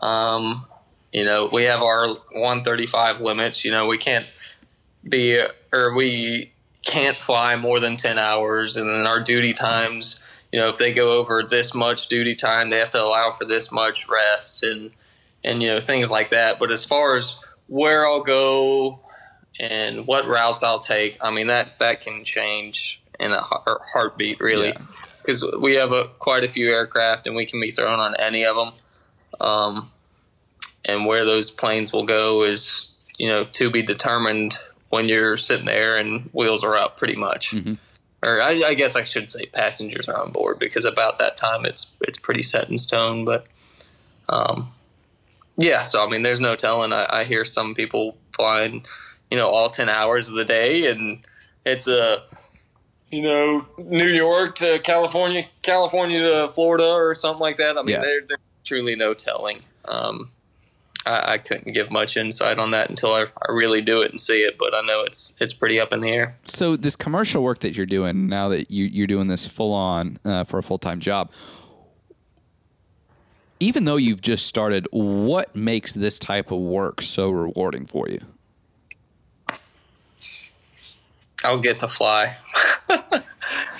Um, you know, we have our 135 limits. You know, we can't be, or we can't fly more than 10 hours, and then our duty times. You know, if they go over this much duty time, they have to allow for this much rest, and and you know things like that. But as far as where I'll go, and what routes I'll take. I mean that that can change in a heartbeat, really, Yeah. because we have a, quite a few aircraft, and we can be thrown on any of them. Um, and where those planes will go is, you know, to be determined when you're sitting there and wheels are up, pretty much. Or I, I guess I should say passengers are on board because about that time it's it's pretty set in stone. But um, yeah, so I mean, there's no telling. I, I hear some people flying, you know, all ten hours of the day, and it's a, you know, New York to California, California to Florida, or something like that. I mean, Yeah. there, there's truly no telling. Um, I, I couldn't give much insight on that until I, I really do it and see it, but I know it's it's pretty up in the air. So this commercial work that you're doing now that you, you're doing this full on uh, for a full time job, even though you've just started, what makes this type of work so rewarding for you? I'll get to fly.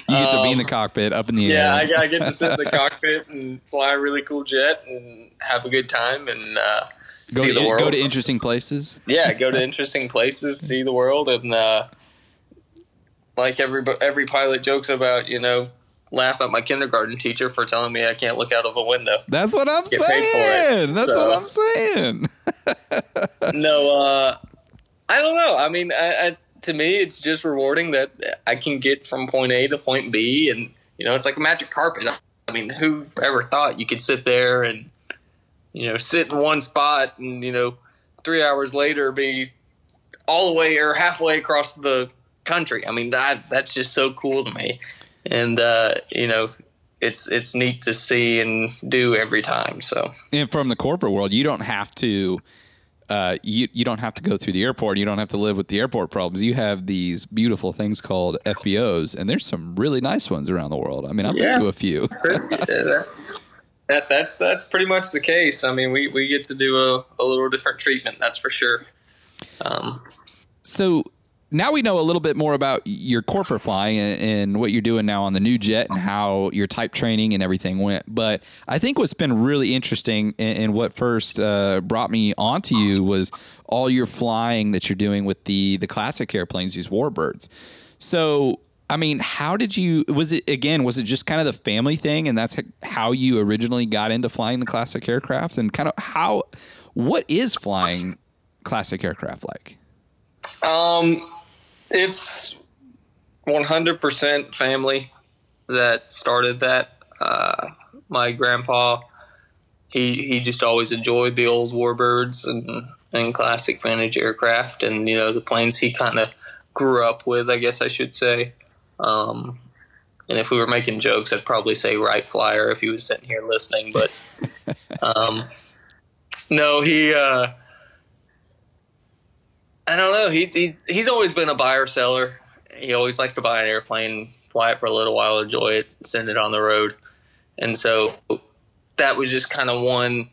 You get to be in the cockpit, up in the Yeah, air. Yeah, I, I get to sit in the cockpit and fly a really cool jet and have a good time and uh, go, see to, the world. go to interesting places. yeah, go to interesting places, see the world, and uh, like every every pilot jokes about, you know, laugh at my kindergarten teacher for telling me I can't look out of a window. That's what I'm Get paid for it. saying. That's So- what I'm saying. no, uh, I don't know. I mean, I, I, to me, it's just rewarding that I can get from point A to point B, and you know, it's like a magic carpet. I mean, who ever thought you could sit there and you know sit in one spot, and you know, three hours later be all the way or halfway across the country? I mean, that that's just so cool to me, and uh, you know. It's it's neat to see and do every time. So and from the corporate world, you don't have to. Uh, you you don't have to go through the airport. You don't have to live with the airport problems. You have these beautiful things called FBOs, and there's some really nice ones around the world. I mean, I've Yeah. been to a few. Yeah, that's that, that's that's pretty much the case. I mean, we, we get to do a, a little different treatment, that's for sure. Um, So now we know a little bit more about your corporate flying and, and, what you're doing now on the new jet and how your type training and everything went. But I think what's been really interesting and, and what first uh, brought me onto you was all your flying that you're doing with the the classic airplanes, these Warbirds. So. I mean, how did you? Was it again? Was it just kind of the family thing, and that's how you originally got into flying the classic aircraft? And kind of how, what is flying classic aircraft like? Um, it's 100% family that started that. Uh, my grandpa, he he just always enjoyed the old warbirds and and classic vintage aircraft, and you know the planes he kind of grew up with, I guess I should say. Um, and if we were making jokes, I'd probably say Wright Flyer if he was sitting here listening. But um, no, he uh, I don't know. He, he's he's always been a buyer seller. He always likes to buy an airplane, fly it for a little while, enjoy it, send it on the road, and so that was just kind of one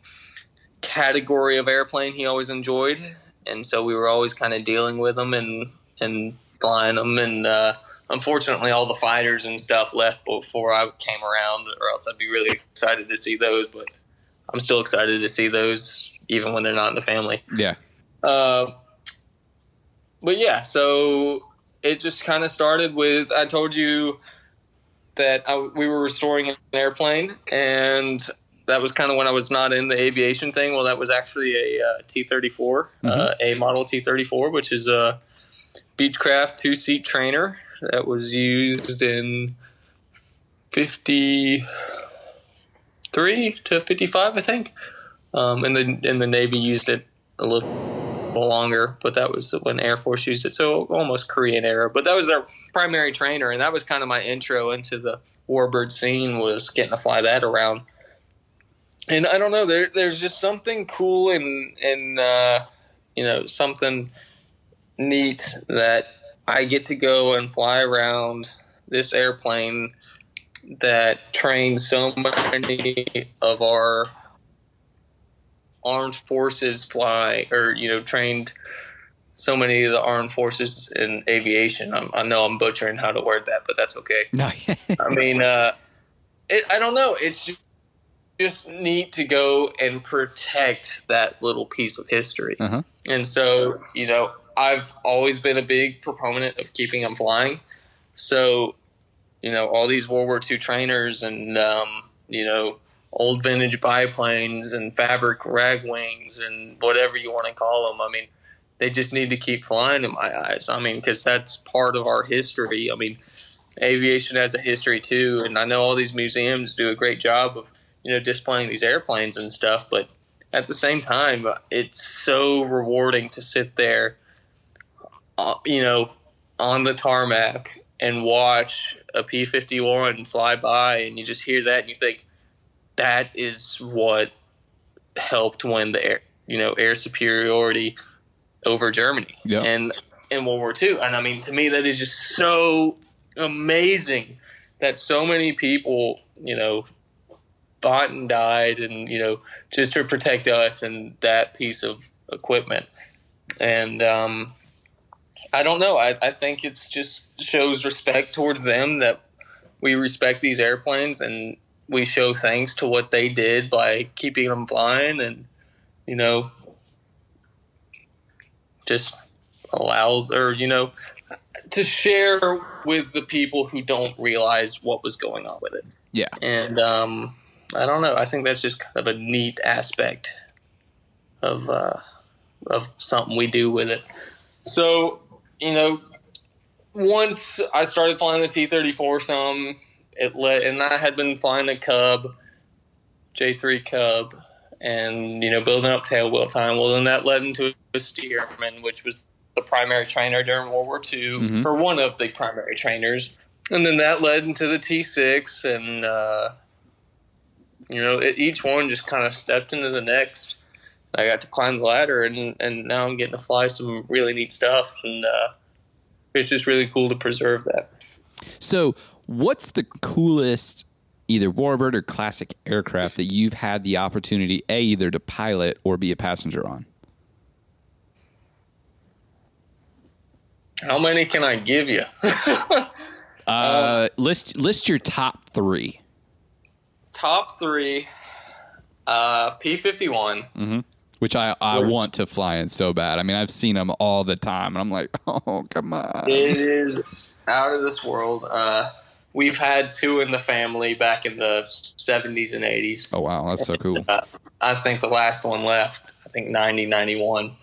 category of airplane he always enjoyed, and so we were always kind of dealing with him and and flying them, and uh, unfortunately, all the fighters and stuff left before I came around, or else I'd be really excited to see those, but I'm still excited to see those even when they're not in the family. Yeah. Uh, but yeah, so it just kind of started with I told you that I, we were restoring an airplane, and that was kind of when I was not in the aviation thing. Well, that was actually a uh, T thirty four, uh, mm-hmm. a model T thirty four, which is a Beechcraft two seat trainer that was used in fifty three to fifty five, I think. Um, and the and the Navy used it a little longer, but that was when Air Force used it. So almost Korean era. But that was their primary trainer, and that was kind of my intro into the Warbird scene was getting to fly that around. And I don't know, there, there's just something cool and and uh, you know something neat that I get to go and fly around this airplane that trains so many of our armed forces fly or you know trained so many of the armed forces in aviation. I'm, i know I'm butchering how to word that, but that's okay. No, I mean, uh, it, I don't know. It's just, just neat to go and protect that little piece of history. Uh-huh. And so, you know, I've always been a big proponent of keeping them flying. So, you know, all these World War II trainers and, um, you know, old vintage biplanes and fabric rag wings and whatever you want to call them. I mean, they just need to keep flying in my eyes. I mean, because that's part of our history. I mean, aviation has a history too, and I know all these museums do a great job of you know displaying these airplanes and stuff, but at the same time, it's so rewarding to sit there, uh, you know, on the tarmac and watch a P fifty one fly by, and you just hear that and you think, that is what helped win the air, you know, air superiority over Germany and in World War II. And I mean, to me, that is just so amazing that so many people, you know, fought and died, and you know, just to protect us and that piece of equipment. And um, I don't know. I, I think it's just shows respect towards them that we respect these airplanes and we show thanks to what they did by keeping them flying and you know just allow or you know to share with the people who don't realize what was going on with it. Yeah. And um i don't know. I think that's just kind of a neat aspect of uh of something we do with it. So you know once i started flying the t-34 some it let, and I had been flying the Cub, J3 Cub, and you know building up tail wheel time. Well, then that led into a Stearman, which was the primary trainer during World War II, mm-hmm. or one of the primary trainers, and then that led into the T6, and uh, you know it, each one just kind of stepped into the next. I got to climb the ladder, and and now I'm getting to fly some really neat stuff, and uh, it's just really cool to preserve that. So, What's the coolest either warbird or classic aircraft that you've had the opportunity a either to pilot or be a passenger on? How many can I give you? Uh, list list your top three. Top three. Uh, P fifty one. Which I, I want to fly in so bad. I mean, I've seen them all the time, and I'm like, oh, come on. It is out of this world. Uh, we've had two in the family back in the seventies and eighties. Oh, wow. That's so cool. Uh, I think the last one left, I think 90, 91.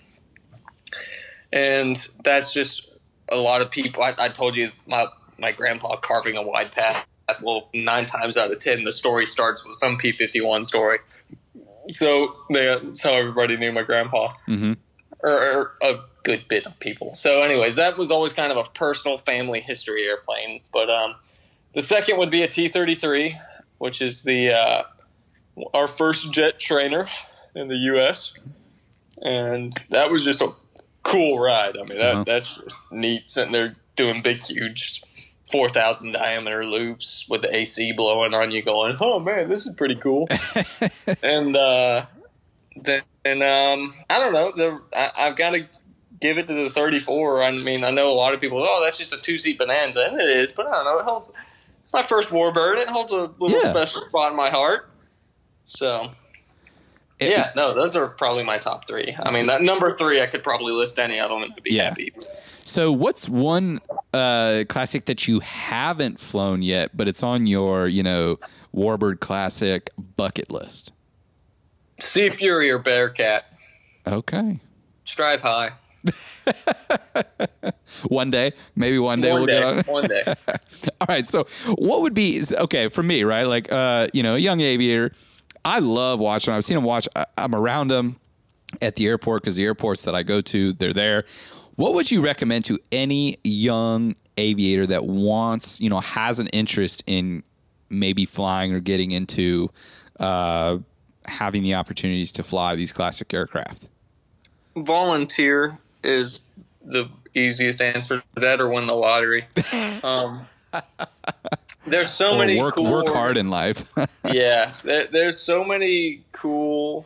And that's just a lot of people. I, I told you my, my grandpa carving a wide path. Well, nine times out of ten, the story starts with some P 51 story. So they, that's how everybody knew my grandpa. hmm Or, or a good bit of people. So, anyways, that was always kind of a personal family history airplane. But um, the second would be a T 33, which is the uh, our first jet trainer in the U.S. And that was just a cool ride. I mean, that, Uh-huh. that's just neat sitting there doing big, huge 4,000 diameter loops with the AC blowing on you, going, oh man, this is pretty cool. and uh, then, um, I don't know, the, I, I've got to give it to the 34. I mean, I know a lot of people, oh, that's just a two seat Bonanza. And it is, but I don't know. It holds my first Warbird. It holds a little Yeah. special spot in my heart. So, It- yeah, no, those are probably my top three. I mean, that number three, I could probably list any of them and be Yeah. happy. So, what's one uh, classic that you haven't flown yet, but it's on your, you know, Warbird Classic bucket list? Sea Fury or Bearcat, Okay. strive high. One day, maybe one day One we'll day, get on. one day. All right. So, what would be okay for me, right? Like, uh, you know, a young aviator. I love watching. I've seen them watch. I- I'm around them at the airport because the airports that I go to, they're there. What would you recommend to any young aviator that wants, you know, has an interest in maybe flying or getting into uh, having the opportunities to fly these classic aircraft? volunteer is the easiest answer to that or win the lottery um, there's so Or many work cool work hard in life. yeah there, there's so many cool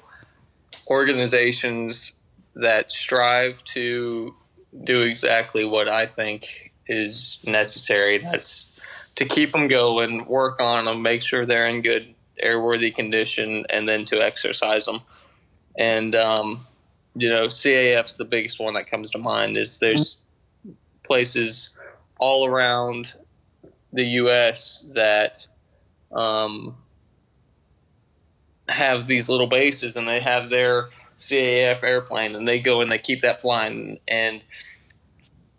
organizations that strive to do exactly what i think is necessary. That's to keep them going work on them make sure they're in good airworthy condition and then to exercise them and um, you know CAF's the biggest one that comes to mind is there's places all around the us that um, have these little bases and they have their CAF airplane and they go and they keep that flying. And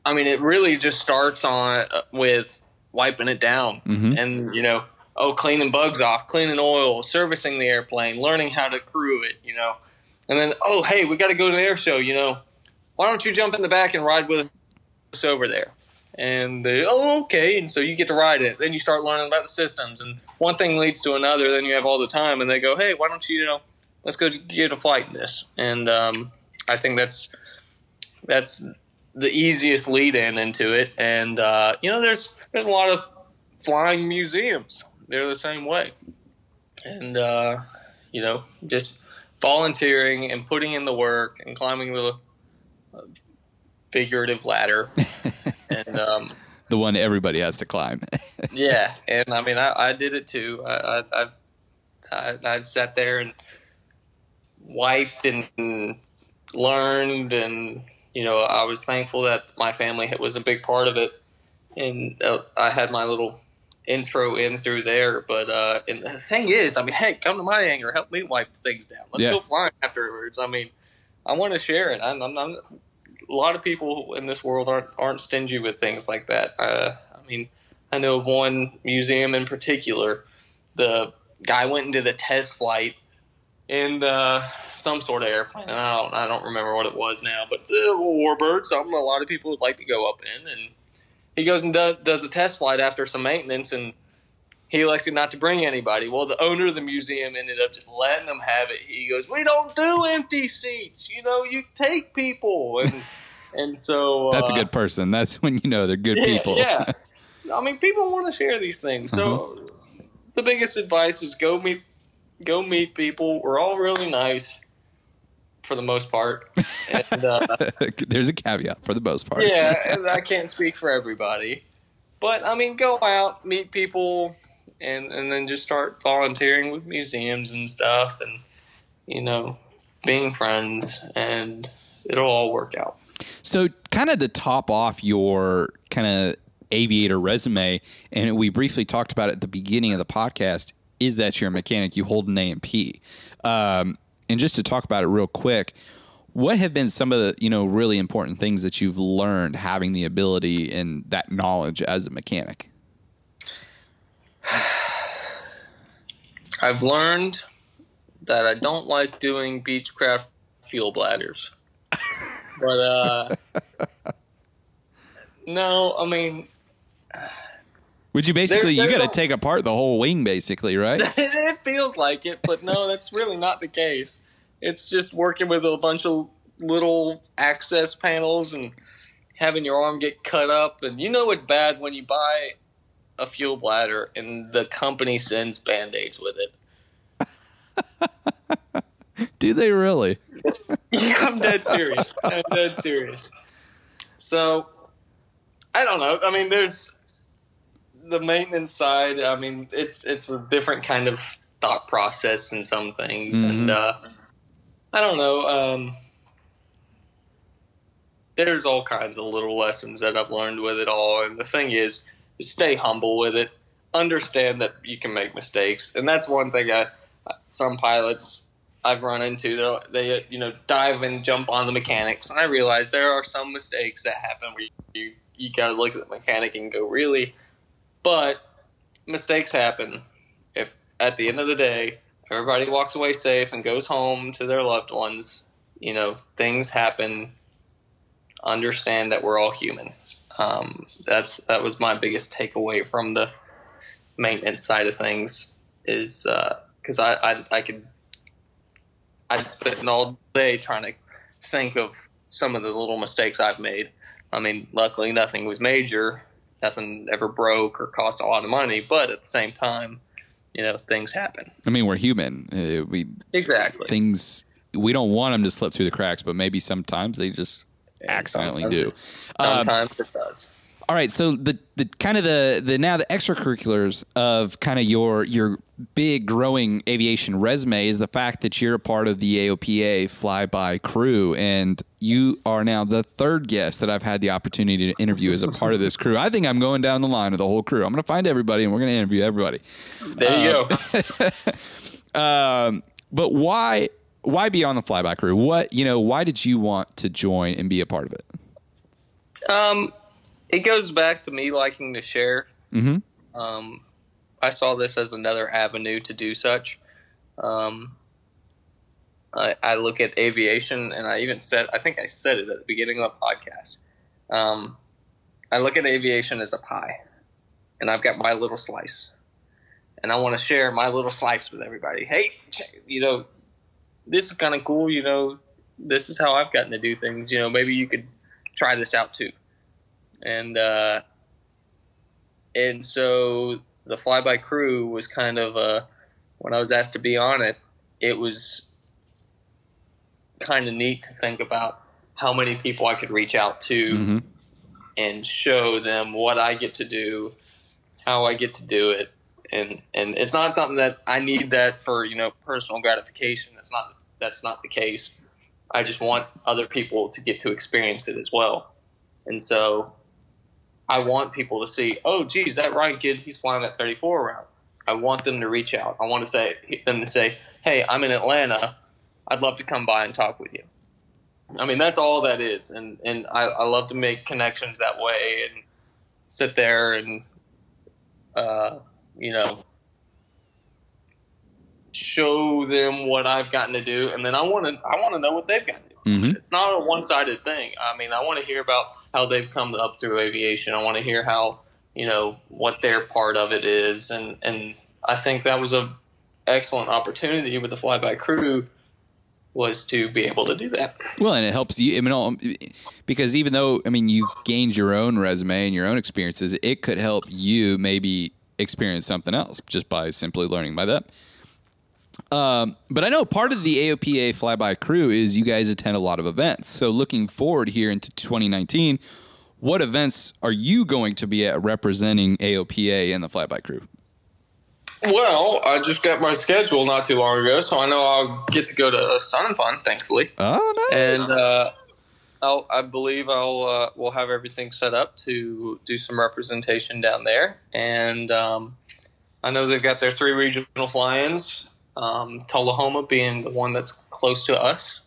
I mean it really just starts on uh, with wiping it down. Mhm. and you know oh cleaning bugs off cleaning oil servicing the airplane learning how to crew it you know. And then oh hey we got to go to the air show you know. Why don't you jump in the back and ride with us over there? And they oh okay. And so you get to ride it. Then you start learning about the systems. And one thing leads to another. Then you have all the time. And they go hey why don't you you know let's go get a flight in this. And um, i think that's that's the easiest lead in into it. And uh, you know there's there's a lot of flying museums. They're the same way. And uh, you know just volunteering and putting in the work and climbing the uh, figurative ladder. And um, the one everybody has to climb. yeah, and I mean, I, I did it too. I, I, I've I, I sat there and wiped and learned, and you know, I was thankful that my family was a big part of it, and uh, I had my little intro in through there. But uh, and the thing is, I mean, hey, come to my hangar, help me wipe things down. Let's Yeah. go flying afterwards. I mean, I want to share it. I'm, I'm, I'm a lot of people in this world aren't aren't stingy with things like that. Uh, I mean, I know one museum in particular. The guy went and did a test flight in uh, some sort of airplane, and I don't I don't remember what it was now, but the Warbird, something a lot of people would like to go up in, and he goes and do, does a test flight after some maintenance, and he elected not to bring anybody. Well, the owner of the museum ended up just letting them have it. He goes, "We don't do empty seats. You know, you take people." And and so That's a uh, good person. That's when you know they're good yeah, people. Yeah. I mean, people want to share these things. So the biggest advice is go meet go meet people. We're all really nice. for the most part. And, uh, There's a caveat for the most part. yeah, and I can't speak for everybody, but I mean, go out, meet people, and and then just start volunteering with museums and stuff, and you know, being friends, and it'll all work out. So, kind of to top off your kind of aviator resume, and we briefly talked about it at the beginning of the podcast, is that you're a mechanic, you hold an A&P. Um, and just to talk about it real quick, what have been some of the you know really important things that you've learned having the ability and that knowledge as a mechanic? I've learned that I don't like doing Beechcraft fuel bladders. but uh no, I mean Would you basically you got to take apart the whole wing basically, right? it feels like it, but no, that's really not the case. It's just working with a bunch of little access panels and having your arm get cut up and you know it's bad when you buy a fuel bladder and the company sends band-aids with it. Do they really? Yeah, I'm dead serious. I'm dead serious. So, I don't know. I mean, there's the maintenance side. I mean, it's it's a different kind of thought process in some things, and uh, I don't know. Um, there's all kinds of little lessons that I've learned with it all, and the thing is, is stay humble with it. Understand that you can make mistakes, and that's one thing I some pilots I've run into. They're, they you know dive and jump on the mechanics, and I realize there are some mistakes that happen where you you, you got to look at the mechanic and go really, but mistakes happen. If at the end of the day everybody walks away safe and goes home to their loved ones, you know things happen. Understand that we're all human. Um, that's that was my biggest takeaway from the maintenance side of things is because I, I I could I'd spend all day trying to think of some of the little mistakes I've made. I mean, luckily nothing was major, nothing ever broke or cost a lot of money, but at the same time, you know, things happen. I mean, we're human. Uh, we Exactly. things we don't want them to slip through the cracks, but maybe sometimes they just accidentally do. Um, Sometimes it does. All right, so the the kind of the the now the extracurriculars of kind of your your big growing aviation resume is the fact that you're a part of the AOPA flyby crew, and you are now the third guest that I've had the opportunity to interview as a part of this crew. I think I'm going down the line of the whole crew. I'm going to find everybody, and we're going to interview everybody. There you go. Um, but why why be on the flyby crew? What you know? Why did you want to join and be a part of it? Um, it goes back to me liking to share. Mhm. Um, I saw this as another avenue to do such. Um, I, I look at aviation, and I even said, I think I said it at the beginning of the podcast. Um, I look at aviation as a pie, and I've got my little slice, and I want to share my little slice with everybody. Hey, you know, this is kind of cool. You know, this is how I've gotten to do things. You know, maybe you could try this out too. And uh, and so the flyby crew was kind of uh, when I was asked to be on it, it was kind of neat to think about how many people I could reach out to Mm-hmm. and show them what I get to do, how I get to do it. And, and it's not something that I need that for you know personal gratification. That's not that's not the case. I just want other people to get to experience it as well. And so I want people to see, oh, geez, that Ryan kid, he's flying that 34 route. I want them to reach out. I want to say them to say, hey, I'm in Atlanta. I'd love to come by and talk with you. I mean, that's all that is. And, and I, I love to make connections that way and sit there and, uh, you know, show them what I've gotten to do, and then I want to I want to know what they've got to do. Mhm. It's not a one sided thing. I mean, I want to hear about how they've come up through aviation. I want to hear how you know what their part of it is, and and I think that was a excellent opportunity with the flyby crew was to be able to do that. Well, and it helps you. I mean, all, because even though I mean you gained your own resume and your own experiences, it could help you maybe experience something else just by simply learning by them. Um, but I know part of the AOPA flyby crew is you guys attend a lot of events. So looking forward here into 2019, what events are you going to be at representing AOPA and the flyby crew? Well, I just got my schedule not too long ago, so I know I'll get to go to Sun and Fun, thankfully. Oh, nice. And uh, I'll, I believe I'll uh, we'll have everything set up to do some representation down there. And um, I know they've got their three regional fly-ins. Um, Tullahoma being the one that's close to us.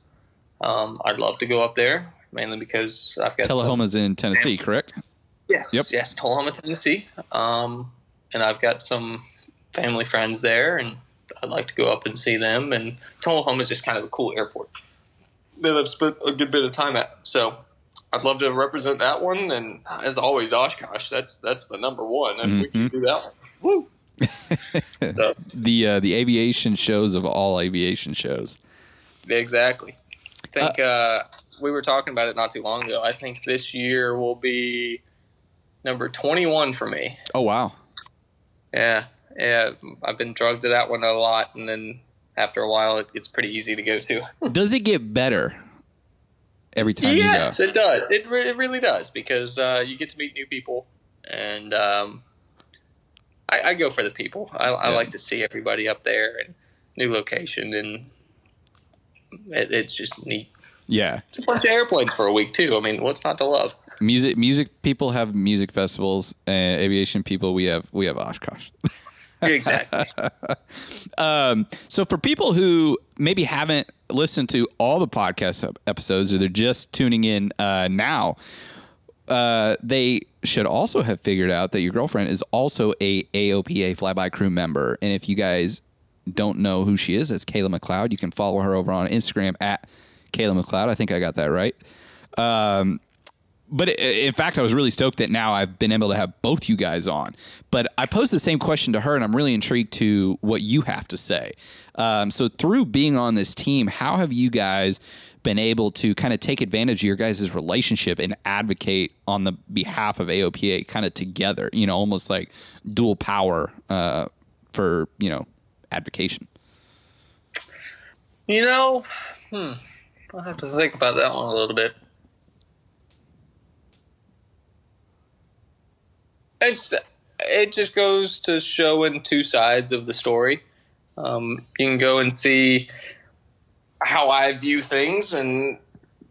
Um, I'd love to go up there mainly because I've got Tullahoma's some, in Tennessee, correct? Yes. Yep. Yes, Tullahoma, Tennessee. Um, and I've got some family friends there, and I'd like to go up and see them. And Tullahoma is just kind of a cool airport that I've spent a good bit of time at. So I'd love to represent that one. And as always, Oshkosh, that's that's the number one. If we can do that one, woo. So, The uh, the aviation shows of all aviation shows. exactly. I think uh, we were talking about it not too long ago. I think this year will be number 21 for me. Oh wow. Yeah, yeah. I've been drugged to that one a lot, and then after a while, it, it's pretty easy to go to. Does it get better every time yes, you go? it does. It, re- it really does because uh, you get to meet new people, and um, I, I go for the people. I, I Yeah. like to see everybody up there and new location, and it, it's just neat. Yeah. It's a bunch of airplanes for a week too. I mean, what's not to love? Music music people have music festivals. Uh, aviation people we have we have Oshkosh. Exactly. Um, so for people who maybe haven't listened to all the podcast episodes or they're just tuning in uh, now, uh, they should also have figured out that your girlfriend is also a AOPA flyby crew member. And if you guys don't know who she is, it's Kayla McLeod. You can follow her over on Instagram at Kayla McLeod. I think I got that right. Um, but in fact, I was really stoked that now I've been able to have both you guys on. But I posed the same question to her, and I'm really intrigued to what you have to say. Um, so, through being on this team, how have you guys been able to kind of take advantage of your guys' relationship and advocate on the behalf of AOPA kind of together? You know, almost like dual power uh, for, you know, advocation. You know, hmm, I'll have to think about that one a little bit. It's it just goes to showing two sides of the story. Um, you can go and see how I view things and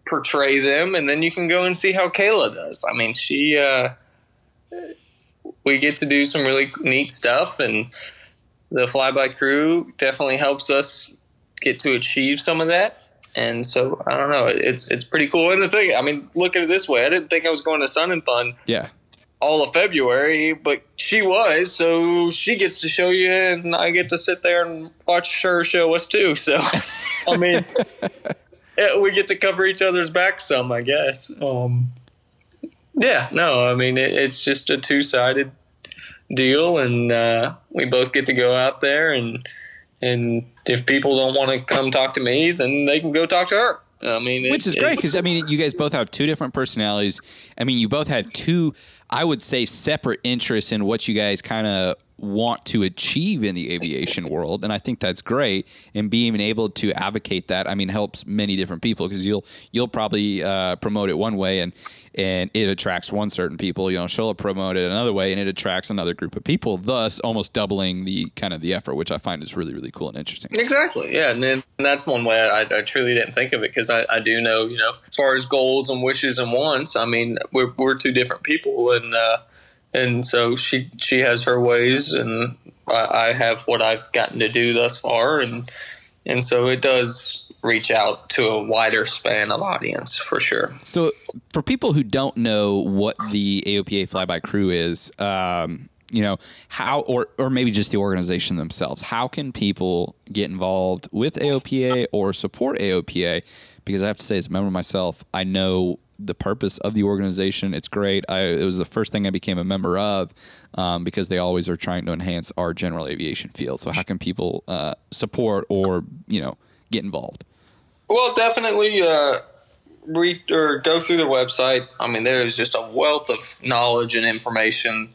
portray them, and then you can go and see how Kayla does. I mean, she uh, we get to do some really neat stuff, and the flyby crew definitely helps us get to achieve some of that. And so I don't know, it's it's pretty cool. And the thing, I mean, look at it this way: I didn't think I was going to Sun and Fun Yeah. All of February, but she was, so she gets to show you, and I get to sit there and watch her show us too. So, I mean, we get to cover each other's back some, I guess. Um, yeah, no, I mean, it, it's just a two sided deal, and uh, we both get to go out there, and and if people don't want to come talk to me, then they can go talk to her. I mean, it- Which is great because I mean, you guys both have two different personalities. I mean, you both have two, I would say, separate interests in what you guys kind of want to achieve in the aviation world, and I think that's great. And being able to advocate that, I mean, helps many different people because you'll you'll probably uh, promote it one way and and it attracts one certain people. You know, she'll promote it another way and it attracts another group of people, thus almost doubling the kind of the effort, which I find is really really cool and interesting. Exactly. Yeah, and, and that's one way I, I truly didn't think of it because I, I do know, you know, as far as goals and wishes and wants, I mean, we're we're two different people, and uh, and so she she has her ways, and I, I have what I've gotten to do thus far, and and so it does reach out to a wider span of audience for sure. So, for people who don't know what the AOPA flyby crew is, um, you know how, or or maybe just the organization themselves, how can people get involved with AOPA or support AOPA? Because I have to say, as a member myself, I know the purpose of the organization. It's great. I, it was the first thing I became a member of um, because they always are trying to enhance our general aviation field. So, how can people uh, support or you know get involved? Well, definitely uh, read or go through their website. I mean, there is just a wealth of knowledge and information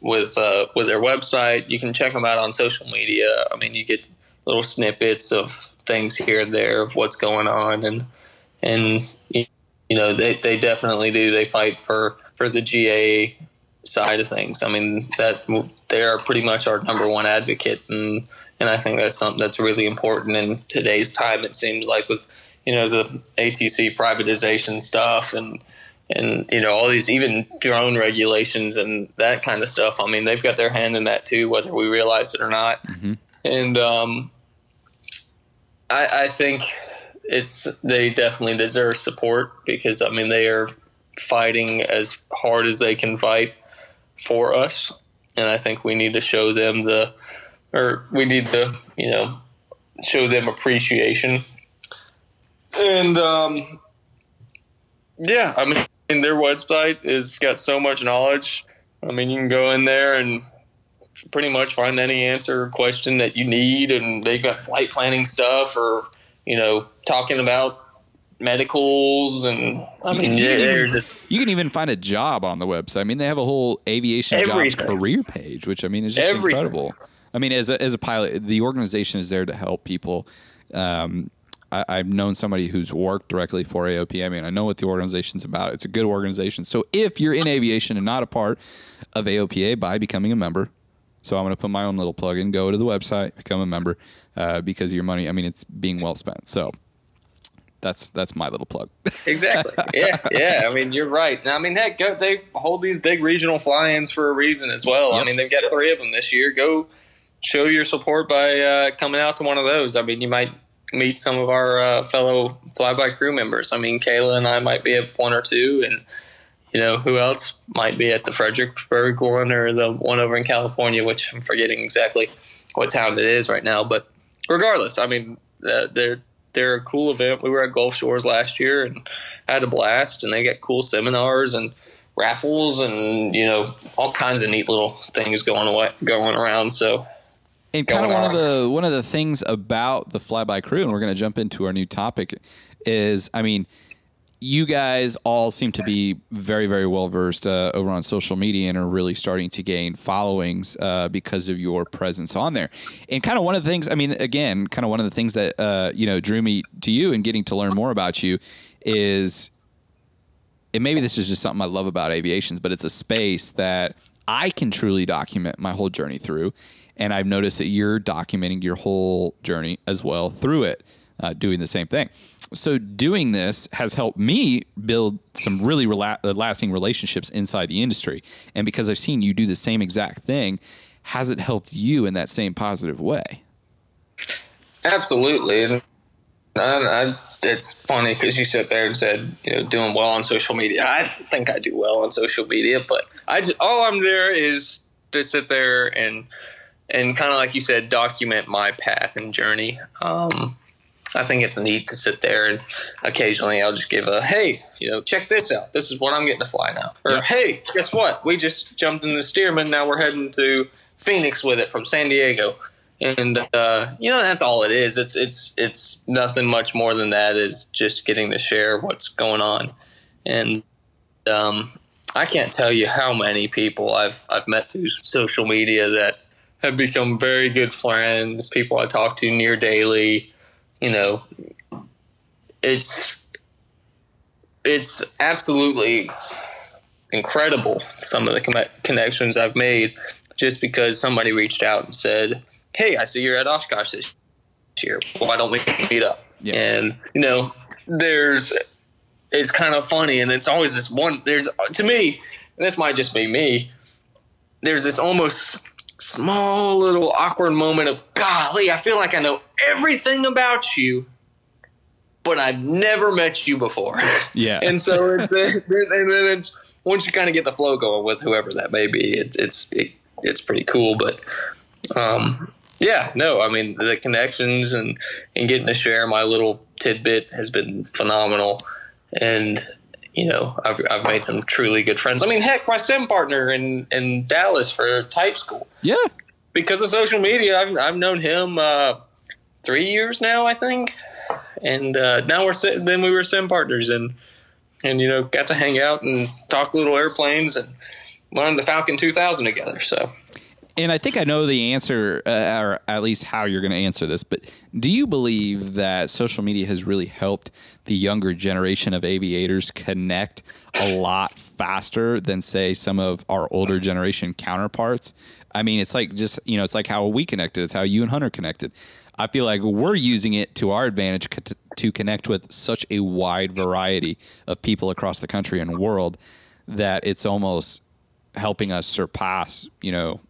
with uh, with their website. You can check them out on social media. I mean, you get little snippets of things here and there of what's going on, and and you know they they definitely do. They fight for for the GA side of things. I mean that they are pretty much our number one advocate, and and I think that's something that's really important in today's time. It seems like with you know the ATC privatization stuff and and you know all these even drone regulations and that kind of stuff. I mean, they've got their hand in that too, whether we realize it or not. Mm-hmm. And um, I, I think it's they definitely deserve support because I mean they are fighting as hard as they can fight for us, and I think we need to show them the, or we need to you know show them appreciation. And um, yeah, I mean their website is got so much knowledge. I mean, you can go in there and pretty much find any answer or question that you need, and they've got flight planning stuff or you know talking about medicals and I mean, you can, even, you can even find a job on the website. I mean, they have a whole aviation everything. jobs career page, which I mean is just everything. incredible. I mean, as a, as a pilot, the organization is there to help people. Um, I, have known somebody who's worked directly for AOP. I mean, I know what the organization's about. It's a good organization. So if you're in aviation and not a part of AOPA by becoming a member, so I'm going to put my own little plug in. Go to the website, become a member, uh, because your money. I mean, it's being well spent. So that's that's my little plug. exactly. Yeah, yeah. I mean, you're right. I mean, heck, go, they hold these big regional fly-ins for a reason as well. Yep. I mean, they've got three of them this year. Go show your support by uh, coming out to one of those. I mean, you might meet some of our uh, fellow flyby crew members. I mean, Kayla and I might be at one or two, and you know who else might be at the Fredericksburg one or the one over in California, which I'm forgetting exactly what town it is right now. But regardless, I mean, uh, they're they're a cool event. We were at Gulf Shores last year and had a blast, and they got cool seminars and raffles and you know all kinds of neat little things going away going around. So and kind of one of the one of the things about the flyby crew, and we're going to jump into our new topic, is I mean, you guys all seem to be very very well versed uh, over on social media and are really starting to gain followings uh, because of your presence on there. And kind of one of the things, I mean, again, kind of one of the things that uh, you know drew me to you and getting to learn more about you is. And maybe this is just something I love about aviations, but it's a space that I can truly document my whole journey through and I've noticed that you're documenting your whole journey as well through it, uh, doing the same thing. So, doing this has helped me build some really rela- uh, lasting relationships inside the industry. And because I've seen you do the same exact thing, has it helped you in that same positive way? Absolutely. And I, I, it's funny because you sit there and said, you know, doing well on social media. I think I do well on social media, but I just, all I'm there is to sit there and and kind of like you said, document my path and journey. Um, I think it's neat to sit there and occasionally I'll just give a hey, you know, check this out. This is what I'm getting to fly now. Or hey, guess what? We just jumped in the Stearman. Now we're heading to Phoenix with it from San Diego. And uh, you know that's all it is. It's it's it's nothing much more than that. Is just getting to share what's going on, and um, I can't tell you how many people I've I've met through social media that have become very good friends, people I talk to near daily. You know, it's it's absolutely incredible some of the connections I've made just because somebody reached out and said, "Hey, I see you're at Oshkosh this year. Why don't we meet up?" Yeah. And you know, there's it's kind of funny, and it's always this one. There's to me, and this might just be me. There's this almost small little awkward moment of golly, I feel like I know everything about you, but I've never met you before. Yeah. and so it's and then it's once you kind of get the flow going with whoever that may be, it's it's it, it's pretty cool. But um, yeah, no, I mean the connections and and getting to share my little tidbit has been phenomenal. And you know, I've, I've made some truly good friends. I mean, heck, my sim partner in, in Dallas for type school. Yeah. Because of social media, I've, I've known him uh, three years now, I think. And uh, now we're then we were sim partners and and you know got to hang out and talk little airplanes and learn the Falcon 2000 together. So and I think I know the answer, uh, or at least how you're going to answer this. But do you believe that social media has really helped the younger generation of aviators connect a lot faster than, say, some of our older generation counterparts? I mean, it's like just you know, it's like how we connected. It's how you and Hunter connected. I feel like we're using it to our advantage to connect with such a wide variety of people across the country and world that it's almost helping us surpass, you know,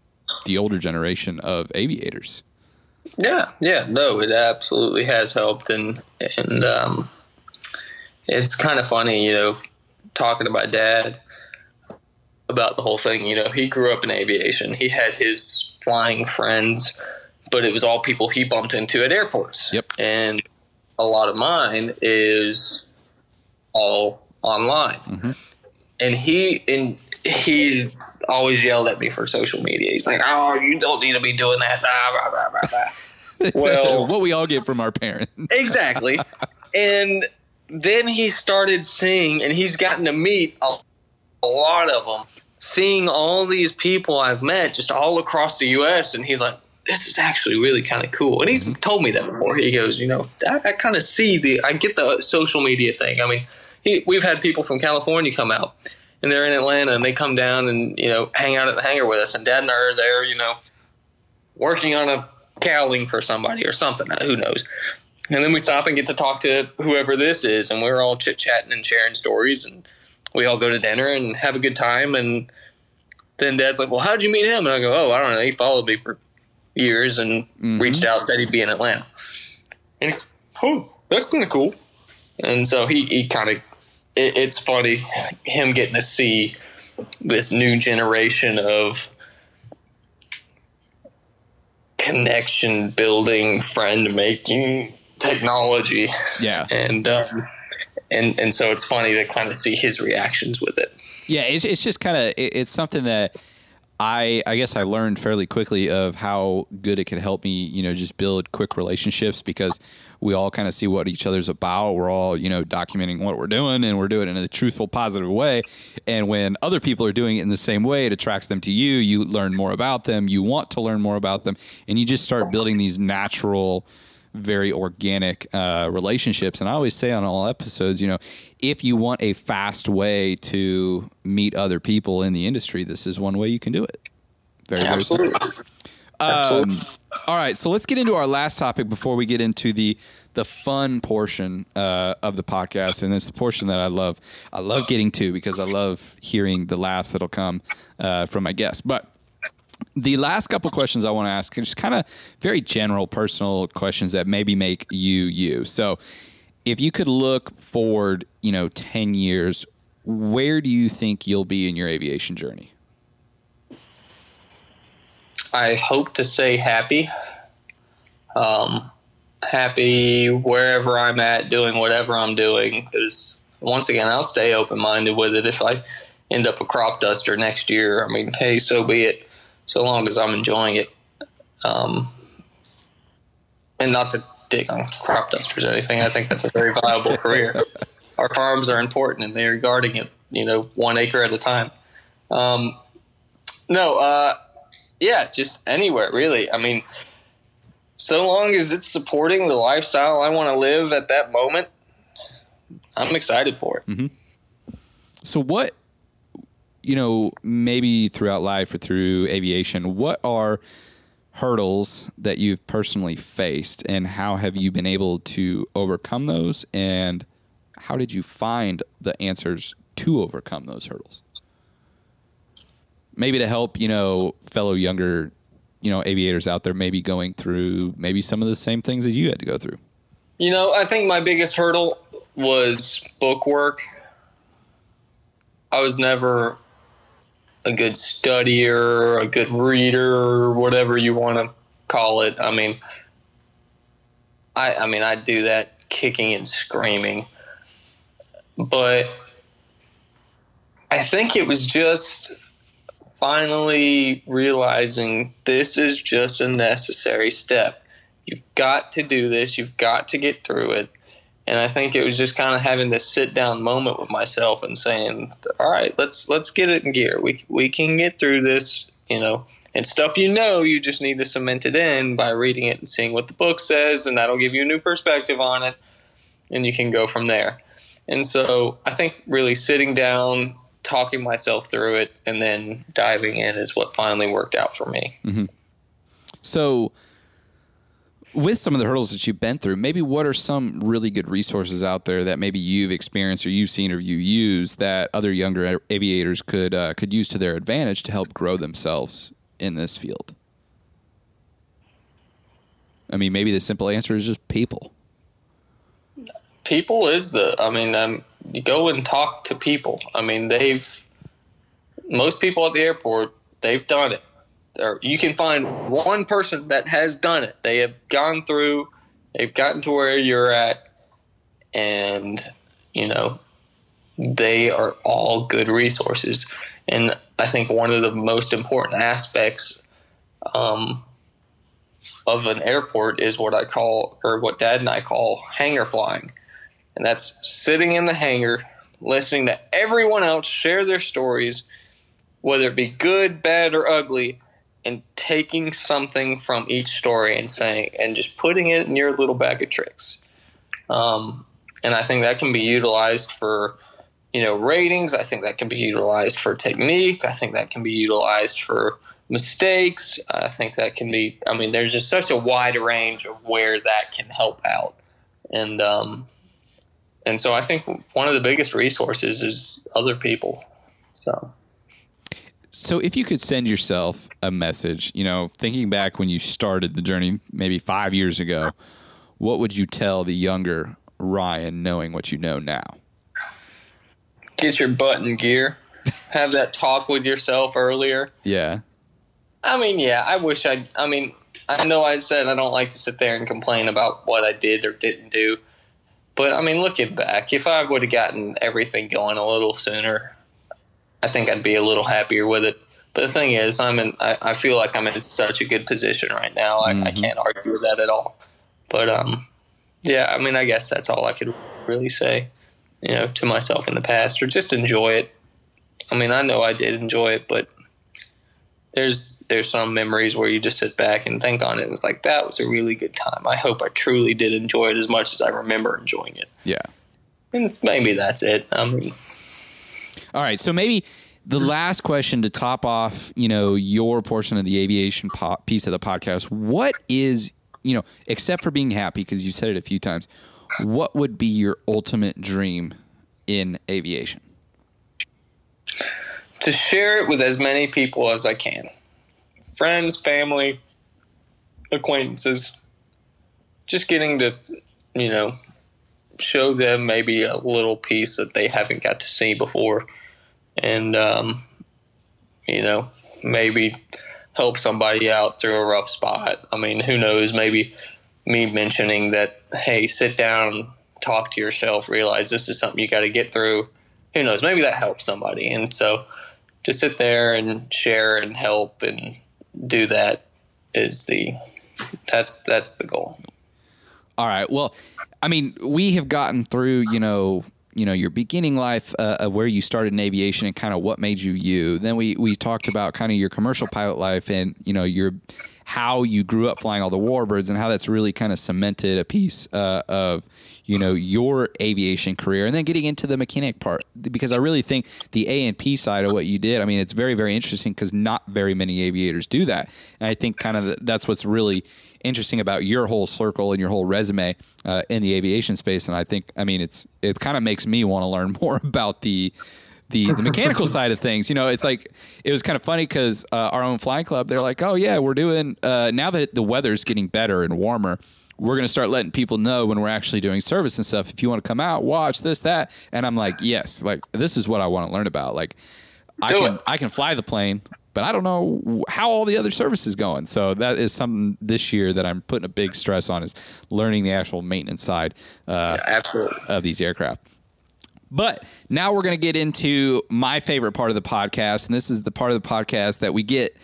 the older generation of aviators. Yeah, yeah, no, it absolutely has helped, and and um, it's kind of funny, you know, talking to my dad about the whole thing. You know, he grew up in aviation. He had his flying friends, but it was all people he bumped into at airports. Yep. And a lot of mine is all online. Mm-hmm. And he and he always yelled at me for social media. He's like, "Oh, you don't need to be doing that." Blah, blah, blah, well, what we all get from our parents. exactly. And then he started seeing, and he's gotten to meet a, a lot of them. Seeing all these people I've met just all across the U.S., and he's like, "This is actually really kind of cool." And he's mm-hmm. told me that before. He goes, "You know, I, I kind of see the, I get the social media thing. I mean, he, we've had people from California come out." And they're in Atlanta and they come down and you know hang out at the hangar with us and Dad and I are there you know working on a cowling for somebody or something who knows. And then we stop and get to talk to whoever this is and we're all chit chatting and sharing stories and we all go to dinner and have a good time and then Dad's like well how'd you meet him? And I go oh I don't know. He followed me for years and mm-hmm. reached out said he'd be in Atlanta. And oh that's kind of cool. And so he, he kind of it, it's funny him getting to see this new generation of connection building, friend making technology. Yeah, and um, and and so it's funny to kind of see his reactions with it. Yeah, it's it's just kind of it, it's something that I I guess I learned fairly quickly of how good it could help me, you know, just build quick relationships because we all kind of see what each other's about. We're all, you know, documenting what we're doing and we're doing it in a truthful, positive way. And when other people are doing it in the same way, it attracts them to you. You learn more about them. You want to learn more about them, and you just start building these natural very organic uh, relationships. And I always say on all episodes, you know, if you want a fast way to meet other people in the industry, this is one way you can do it. Very, Absolutely. Very um, Absolutely. All right, so let's get into our last topic before we get into the the fun portion uh, of the podcast, and it's the portion that I love. I love getting to because I love hearing the laughs that'll come uh, from my guests. But the last couple questions I want to ask are just kind of very general, personal questions that maybe make you you. So, if you could look forward, you know, ten years, where do you think you'll be in your aviation journey? I hope to say happy. Um, happy wherever I'm at, doing whatever I'm doing. Because once again, I'll stay open minded with it. If I end up a crop duster next year, I mean, hey, so be it so long as I'm enjoying it. Um, and not to dig on crop dusters or anything. I think that's a very viable career. Our farms are important, and they're guarding it, you know, one acre at a time. Um, no, uh, yeah, just anywhere really. I mean, so long as it's supporting the lifestyle I want to live at that moment, I'm excited for it. Mm-hmm. So, what you know, maybe throughout life or through aviation, what are hurdles that you've personally faced and how have you been able to overcome those and how did you find the answers to overcome those hurdles? Maybe to help, you know, fellow younger, you know, aviators out there maybe going through maybe some of the same things that you had to go through. You know, I think my biggest hurdle was book work. I was never a good studier, a good reader, whatever you want to call it. I mean, I I mean I do that kicking and screaming, but I think it was just finally realizing this is just a necessary step. You've got to do this. You've got to get through it. And I think it was just kind of having this sit down moment with myself and saying, "All right, let's let's get it in gear. We we can get through this. you know, And stuff you know. You just need to cement it in by reading it and seeing what the book says, and that'll give you a new perspective on it, and you can go from there. And so I think really sitting down, talking myself through it, and then diving in is what finally worked out for me. Mm-hmm. So, with some of the hurdles that you've been through, maybe what are some really good resources out there that maybe you've experienced or you've seen or you use that other younger aviators could uh, could use to their advantage to help grow themselves in this field? I mean, maybe the simple answer is just people. People is the. I mean, um, go and talk to people. I mean, they've most people at the airport they've done it or you can find one person that has done it. They have gone through, they've gotten to where you're at, and you know, they are all good resources. And I think one of the most important aspects um, of an airport is what I call, or what Dad and I call, hangar flying, and that's sitting in the hangar, listening to everyone else share their stories, whether it be good, bad, or ugly and taking something from each story and saying and just putting it in your little bag of tricks. Um, and I think that can be utilized for you know ratings. I think that can be utilized for technique. I think that can be utilized for mistakes. I think that can be. I mean, there's just such a wide range of where that can help out, and um, and so I think one of the biggest resources is other people. So so, if you could send yourself a message, you know, thinking back when you started the journey maybe five years ago, what would you tell the younger Ryan knowing what you know now? Get your butt in gear. Have that talk with yourself earlier. Yeah. I mean, yeah, I wish I, I mean, I know I said I don't like to sit there and complain about what I did or didn't do. But I mean, looking back, if I would have gotten everything going a little sooner, I think I'd be a little happier with it. But the thing is, I'm in. I, I feel like I'm in such a good position right now. I, mm-hmm. I can't argue with that at all. But um, yeah, I mean, I guess that's all I could really say, you know, to myself in the past, or just enjoy it. I mean, I know I did enjoy it, but there's there's some memories where you just sit back and think on it. And it's like that was a really good time. I hope I truly did enjoy it as much as I remember enjoying it. Yeah, and maybe that's it. I mean, all right, so maybe the last question to top off, you know, your portion of the aviation po- piece of the podcast. What is, you know, except for being happy because you said it a few times, what would be your ultimate dream in aviation? To share it with as many people as I can. Friends, family, acquaintances. Just getting to, you know, show them maybe a little piece that they haven't got to see before and um, you know maybe help somebody out through a rough spot. I mean, who knows? Maybe me mentioning that, hey, sit down, talk to yourself, realize this is something you got to get through. Who knows? Maybe that helps somebody. And so to sit there and share and help and do that is the that's that's the goal. All right. Well, I mean, we have gotten through, you know, you know your beginning life, uh, where you started in aviation, and kind of what made you you. Then we we talked about kind of your commercial pilot life, and you know your how you grew up flying all the warbirds, and how that's really kind of cemented a piece uh, of you know your aviation career and then getting into the mechanic part because i really think the A&P side of what you did i mean it's very very interesting because not very many aviators do that and i think kind of that's what's really interesting about your whole circle and your whole resume uh, in the aviation space. And I think, I mean, it's it kind of makes me want to learn more about the the, the mechanical side of things. You know, it's like it was kind of funny because uh, our own flying club, they're like, oh yeah, we're doing uh, now that the weather's getting better and warmer. We're going to start letting people know when we're actually doing service and stuff. If you want to come out, watch this, that, and I'm like, yes, like this is what I want to learn about. Like, I can it. I can fly the plane but I don't know how all the other services going. So that is something this year that I'm putting a big stress on is learning the actual maintenance side uh, yeah, of these aircraft. But now we're going to get into my favorite part of the podcast, and this is the part of the podcast that we get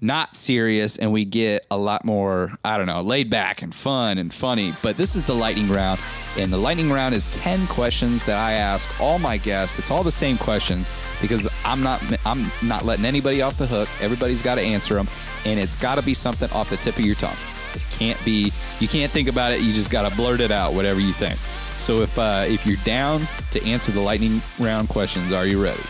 not serious and we get a lot more, I don't know, laid back and fun and funny. But this is the lightning round. And the lightning round is 10 questions that I ask all my guests. It's all the same questions because I'm not I'm not letting anybody off the hook. Everybody's got to answer them and it's got to be something off the tip of your tongue. It can't be you can't think about it, you just got to blurt it out whatever you think. So if uh, if you're down to answer the lightning round questions, are you ready?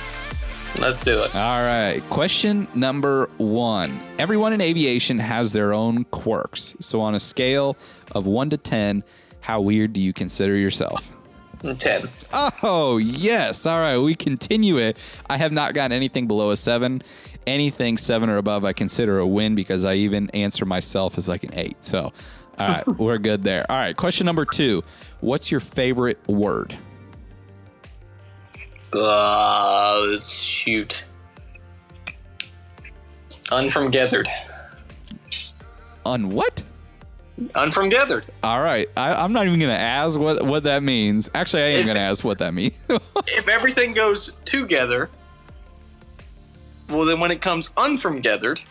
Let's do it. All right. Question number one. Everyone in aviation has their own quirks. So, on a scale of one to 10, how weird do you consider yourself? 10. Oh, yes. All right. We continue it. I have not gotten anything below a seven. Anything seven or above, I consider a win because I even answer myself as like an eight. So, all right. we're good there. All right. Question number two. What's your favorite word? Uh, shoot. Unfromgathered. On what? Unfromgathered. All right. I, I'm not even going to ask what, what that means. Actually, I am going to ask what that means. If everything goes together, well, then when it comes unfromgathered,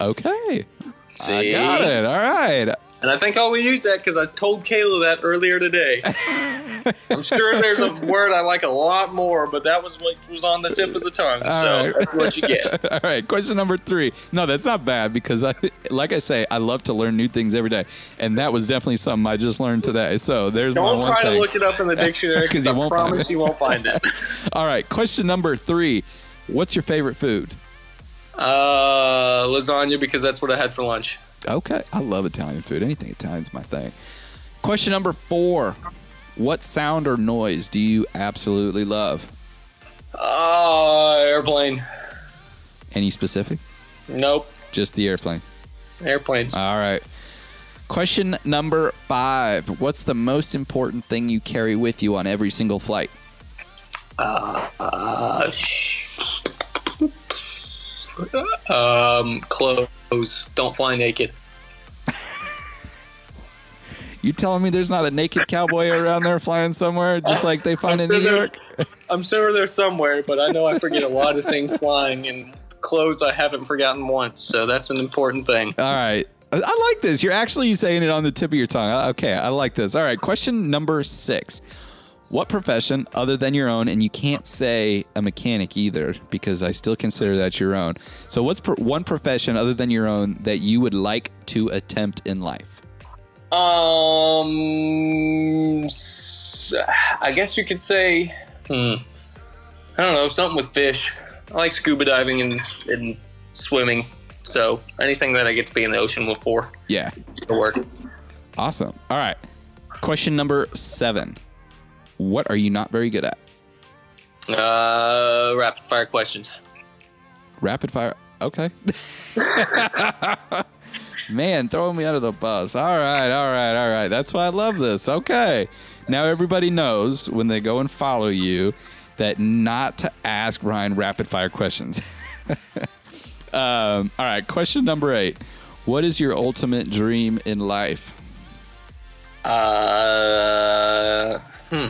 okay. see? I got it. All right. And I think I only use that because I told Kayla that earlier today. I'm sure there's a word I like a lot more, but that was what was on the tip of the tongue. All so right. that's what you get. All right. Question number three. No, that's not bad because, I, like I say, I love to learn new things every day, and that was definitely something I just learned today. So there's Don't try to look it up in the dictionary 'Cause because I won't promise you won't find it. All right. Question number three. What's your favorite food? Uh, lasagna because that's what I had for lunch. Okay. I love Italian food. Anything Italian's my thing. Question number four. What sound or noise do you absolutely love? Uh, airplane. Any specific? Nope. Just the airplane. Airplanes. All right. Question number five. What's the most important thing you carry with you on every single flight? Uh, sh- um, clothes. Don't fly naked. You telling me there's not a naked cowboy around there flying somewhere, just like they find in New sure there- York? I'm sure they're somewhere, but I know I forget a lot of things flying, and clothes I haven't forgotten once. So that's an important thing. All right. I- like this. You're actually saying it on the tip of your tongue. Okay, I like this. All right, question number six. What profession other than your own, and you can't say a mechanic either because I still consider that your own. So, what's pro- one profession other than your own that you would like to attempt in life? Um, I guess you could say, hmm, I don't know, something with fish. I like scuba diving and, and swimming. So anything that I get to be in the ocean with for Yeah, will work. awesome. All right, question number seven. What are you not very good at? Uh, rapid fire questions. Rapid fire. Okay. Man, throwing me under the bus. All right, all right, all right. That's why I love this. Okay. Now everybody knows when they go and follow you that not to ask Ryan rapid fire questions. um, all right, question number eight. What is your ultimate dream in life? Uh, hmm.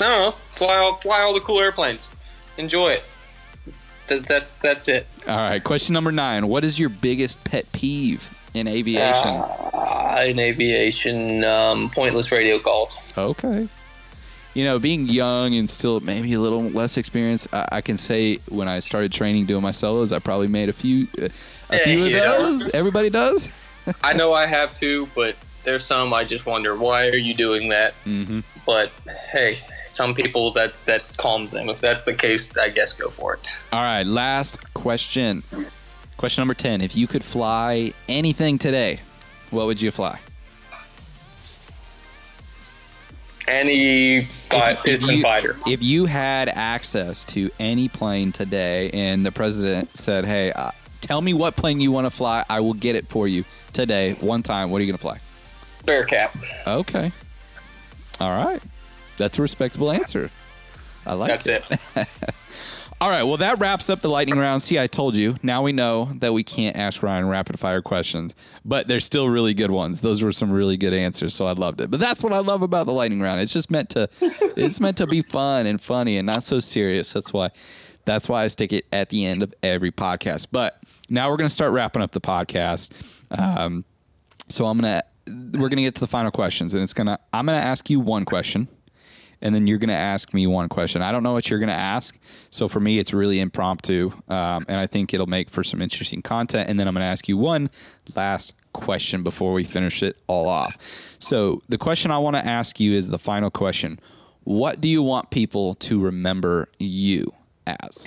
I don't know. Fly all, fly all the cool airplanes. Enjoy it. Th- that's that's it. All right, question number nine. What is your biggest pet peeve in aviation? Uh, in aviation, um, pointless radio calls. Okay. You know, being young and still maybe a little less experienced, I, I can say when I started training doing my solos, I probably made a few, uh, a few of Yeah. those. Everybody does. I know I have to, but there's some I just wonder why are you doing that. Mm-hmm. But hey, some people that that calms them. If that's the case, I guess go for it. All right, last question. Question number ten: If you could fly anything today, what would you fly? Any fi- piston fighter. if you had access to any plane today, and the president said, "Hey, uh, tell me what plane you want to fly, I will get it for you today, one time." What are you going to fly? Bearcat. Okay. All right. That's a respectable answer. I like That's it. it. All right. Well, that wraps up the lightning round. See, I told you. Now we know that we can't ask Ryan rapid fire questions, but they're still really good ones. Those were some really good answers, so I loved it. But that's what I love about the lightning round. It's just meant to, it's meant to be fun and funny and not so serious. That's why, that's why I stick it at the end of every podcast. But now we're gonna start wrapping up the podcast. Um, so I'm gonna, we're gonna get to the final questions, and it's gonna, I'm gonna ask you one question and then you're to ask me one question. I don't know what you're to ask, so for me, it's really impromptu, um, and I think it'll make for some interesting content. And then I'm to ask you one last question before we finish it all off. So the question I want to ask you is the final question: What do you want people to remember you as?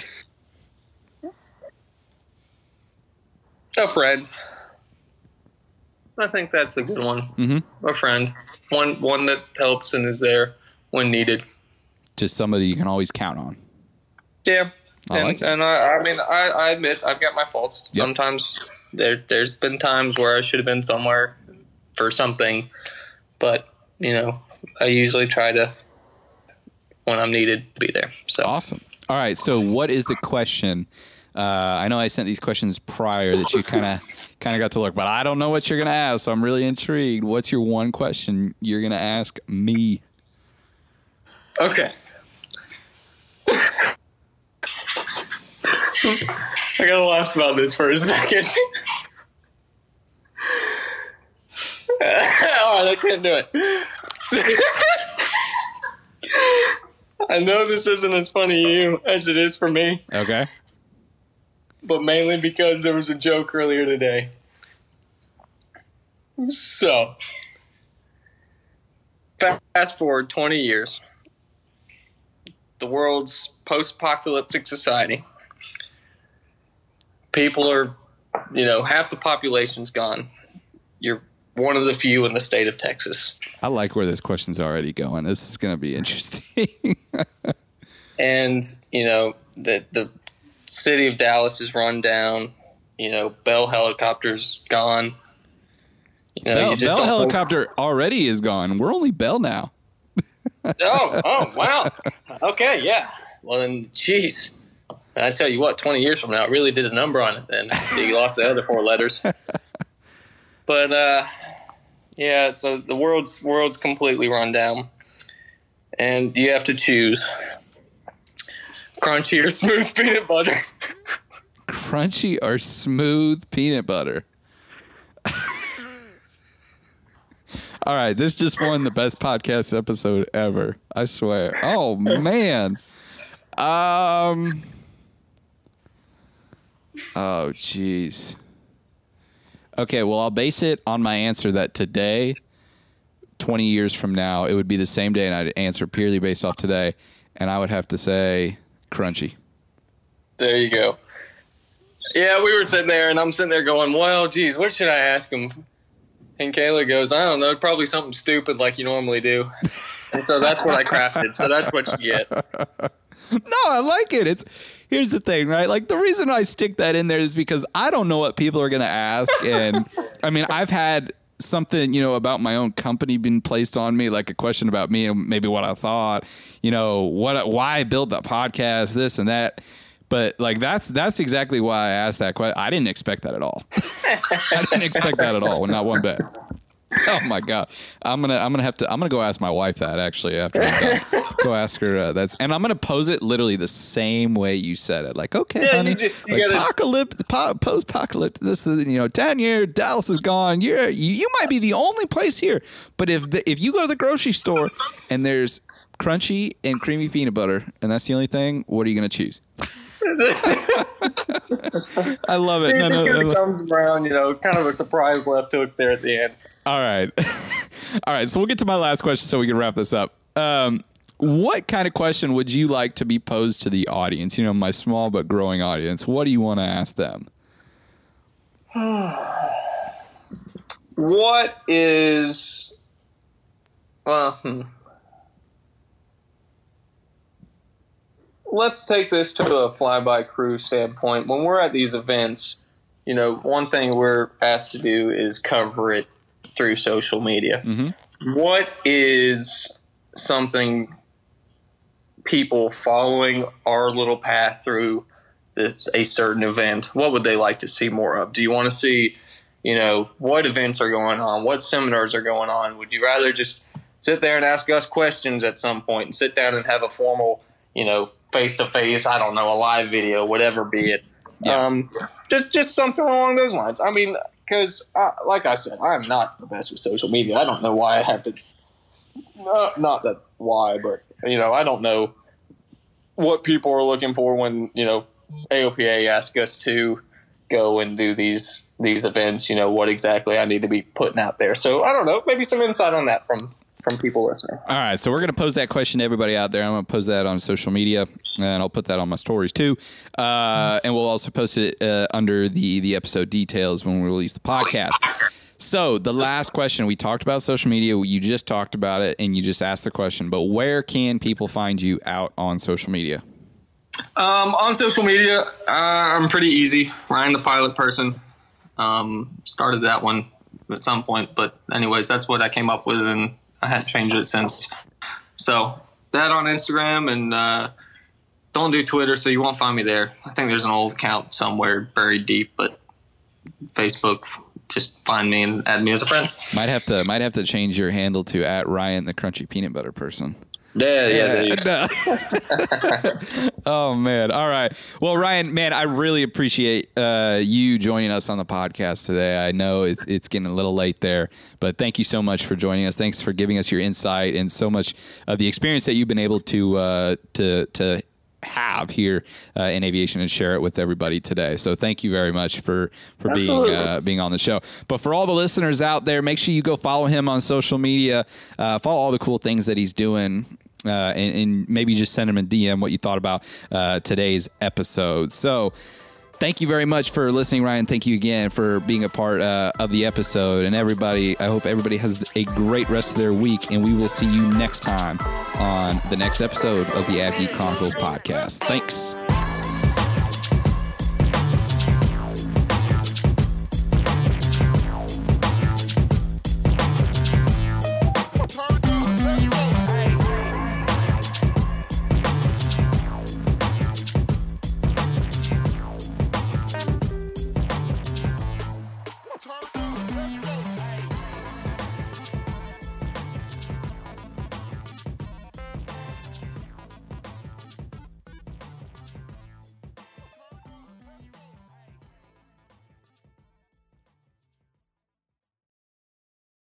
A friend. I think that's a good one. Mm-hmm. A friend, one one that helps and is there when needed. Just somebody you can always count on. Yeah, I and, like and I, I mean, I, I admit I've got my faults. Yep. Sometimes there, there's been times where I should have been somewhere for something, but you know, I usually try to when I'm needed be there. So Awesome. All right. So, what is the question? Uh, I know I sent these questions prior that you kind of kind of got to look, but I don't know what you're gonna ask. So I'm really intrigued. What's your one question you're gonna ask me? okay. I gotta laugh about this for a second. All right, oh, I can't do it. I know this isn't as funny to you as it is for me, Okay. But mainly because there was a joke earlier today. So, fast forward 20 years, the world's post apocalyptic society. People are, you know, half the population's gone. You're one of the few in the state of Texas. I like where this question's already going. This is gonna be interesting. and you know the the city of Dallas is run down. You know, Bell helicopters gone. You know, Bell, you just Bell helicopter already is gone. We're only Bell now. Oh, oh, wow. Okay, yeah. Well, then, jeez. I tell you what, twenty years from now, it really did a number on it. Then you lost the other four letters. But uh, yeah, so the world's world's completely run down, and you have to choose crunchy or smooth peanut butter. Crunchy or smooth peanut butter. All right, this just won the best podcast episode ever. I swear. Oh man. Um. Oh jeez. Okay, well I'll base it on my answer that today, twenty years from now, it would be the same day, and I'd answer purely based off today, and I would have to say crunchy. There you go. Yeah, we were sitting there, and I'm sitting there going, "Well, geez, what should I ask him?" And Kayla goes, "I don't know, probably something stupid like you normally do." And so that's what I crafted. So that's what you get. No, I like it. It's here's the thing, right? Like the reason I stick that in there is because I don't know what people are going to ask, and I mean, I've had something you know about my own company being placed on me, like a question about me and maybe what I thought, you know, what why I built that podcast, this and that. But like that's that's exactly why I asked that question. I didn't expect that at all. I didn't expect that at all, not one bit. Oh my god, I'm gonna I'm gonna have to I'm gonna go ask my wife that actually after I'm done. go ask her uh, that's and I'm gonna pose it literally the same way you said it. Like, okay, Yeah, you honey, just- you like, gotta- apocalypse, po- post apocalypse. This is you know, year Dallas is gone. You're you, you might be the only place here, but if the, if you go to the grocery store and there's crunchy and creamy peanut butter and that's the only thing, what are you gonna choose? I love it. It No, just no, kind of no. comes around, you know, kind of a surprise left hook there at the end. All right. All right. So we'll get to my last question so we can wrap this up. Um, what kind of question would you like to be posed to the audience? You know, my small but growing audience. What do you want to ask them? What is? Well, hmm. let's take this to a fly-by crew standpoint. When we're at these events, you know, one thing we're asked to do is cover it through social media. What is something people following our little path through this, a certain event, what would they like to see more of? Do you want to see, you know, what events are going on? What seminars are going on? Would you rather just sit there and ask us questions at some point and sit down and have a formal, you know, face to face, I don't know, a live video, whatever be it. Yeah. Um, just, just something along those lines. I mean, because, uh, like I said, I'm not the best with social media. I don't know why I have to. Uh, not that why, but you know, I don't know what people are looking for when you know AOPA asks us to go and do these these events. You know, what exactly I need to be putting out there. So I don't know, maybe some insight on that from from people listening. All right, so we're going to pose that question to everybody out there. I'm going to pose that on social media, and I'll put that on my stories too. Uh, and we'll also post it uh, under the the episode details when we release the podcast. So the last question we talked about social media. You just talked about it, and you just asked the question. But where can people find you out on social media? Um, on social media, uh, I'm pretty easy. Ryan the Pilot Person. Um, started that one at some point, but anyways, that's what I came up with, and I hadn't changed it since. So that on Instagram, and uh, don't do Twitter, so you won't find me there. I think there's an old account somewhere buried deep, but Facebook, just find me and add me as a friend. Might have to might have to change your handle to at Ryan the Crunchy Peanut Butter Person. Yeah, yeah. yeah. oh man. All right. Well, Ryan, man, I really appreciate uh, you joining us on the podcast today. I know it's, it's getting a little late there, but thank you so much for joining us. Thanks for giving us your insight and so much of the experience that you've been able to uh, to to have here uh, in aviation and share it with everybody today. So thank you very much for for Absolutely. being uh, being on the show. But for all the listeners out there, make sure you go follow him on social media. Uh, follow all the cool things that he's doing. Uh, and, and, maybe just send him a DM what you thought about uh, today's episode. So, thank you very much for listening, Ryan. Thank you again for being a part uh, of the episode. And everybody, I hope everybody has a great rest of their week. And we will see you next time on the next episode of the AvGeek Chronicles podcast. Thanks.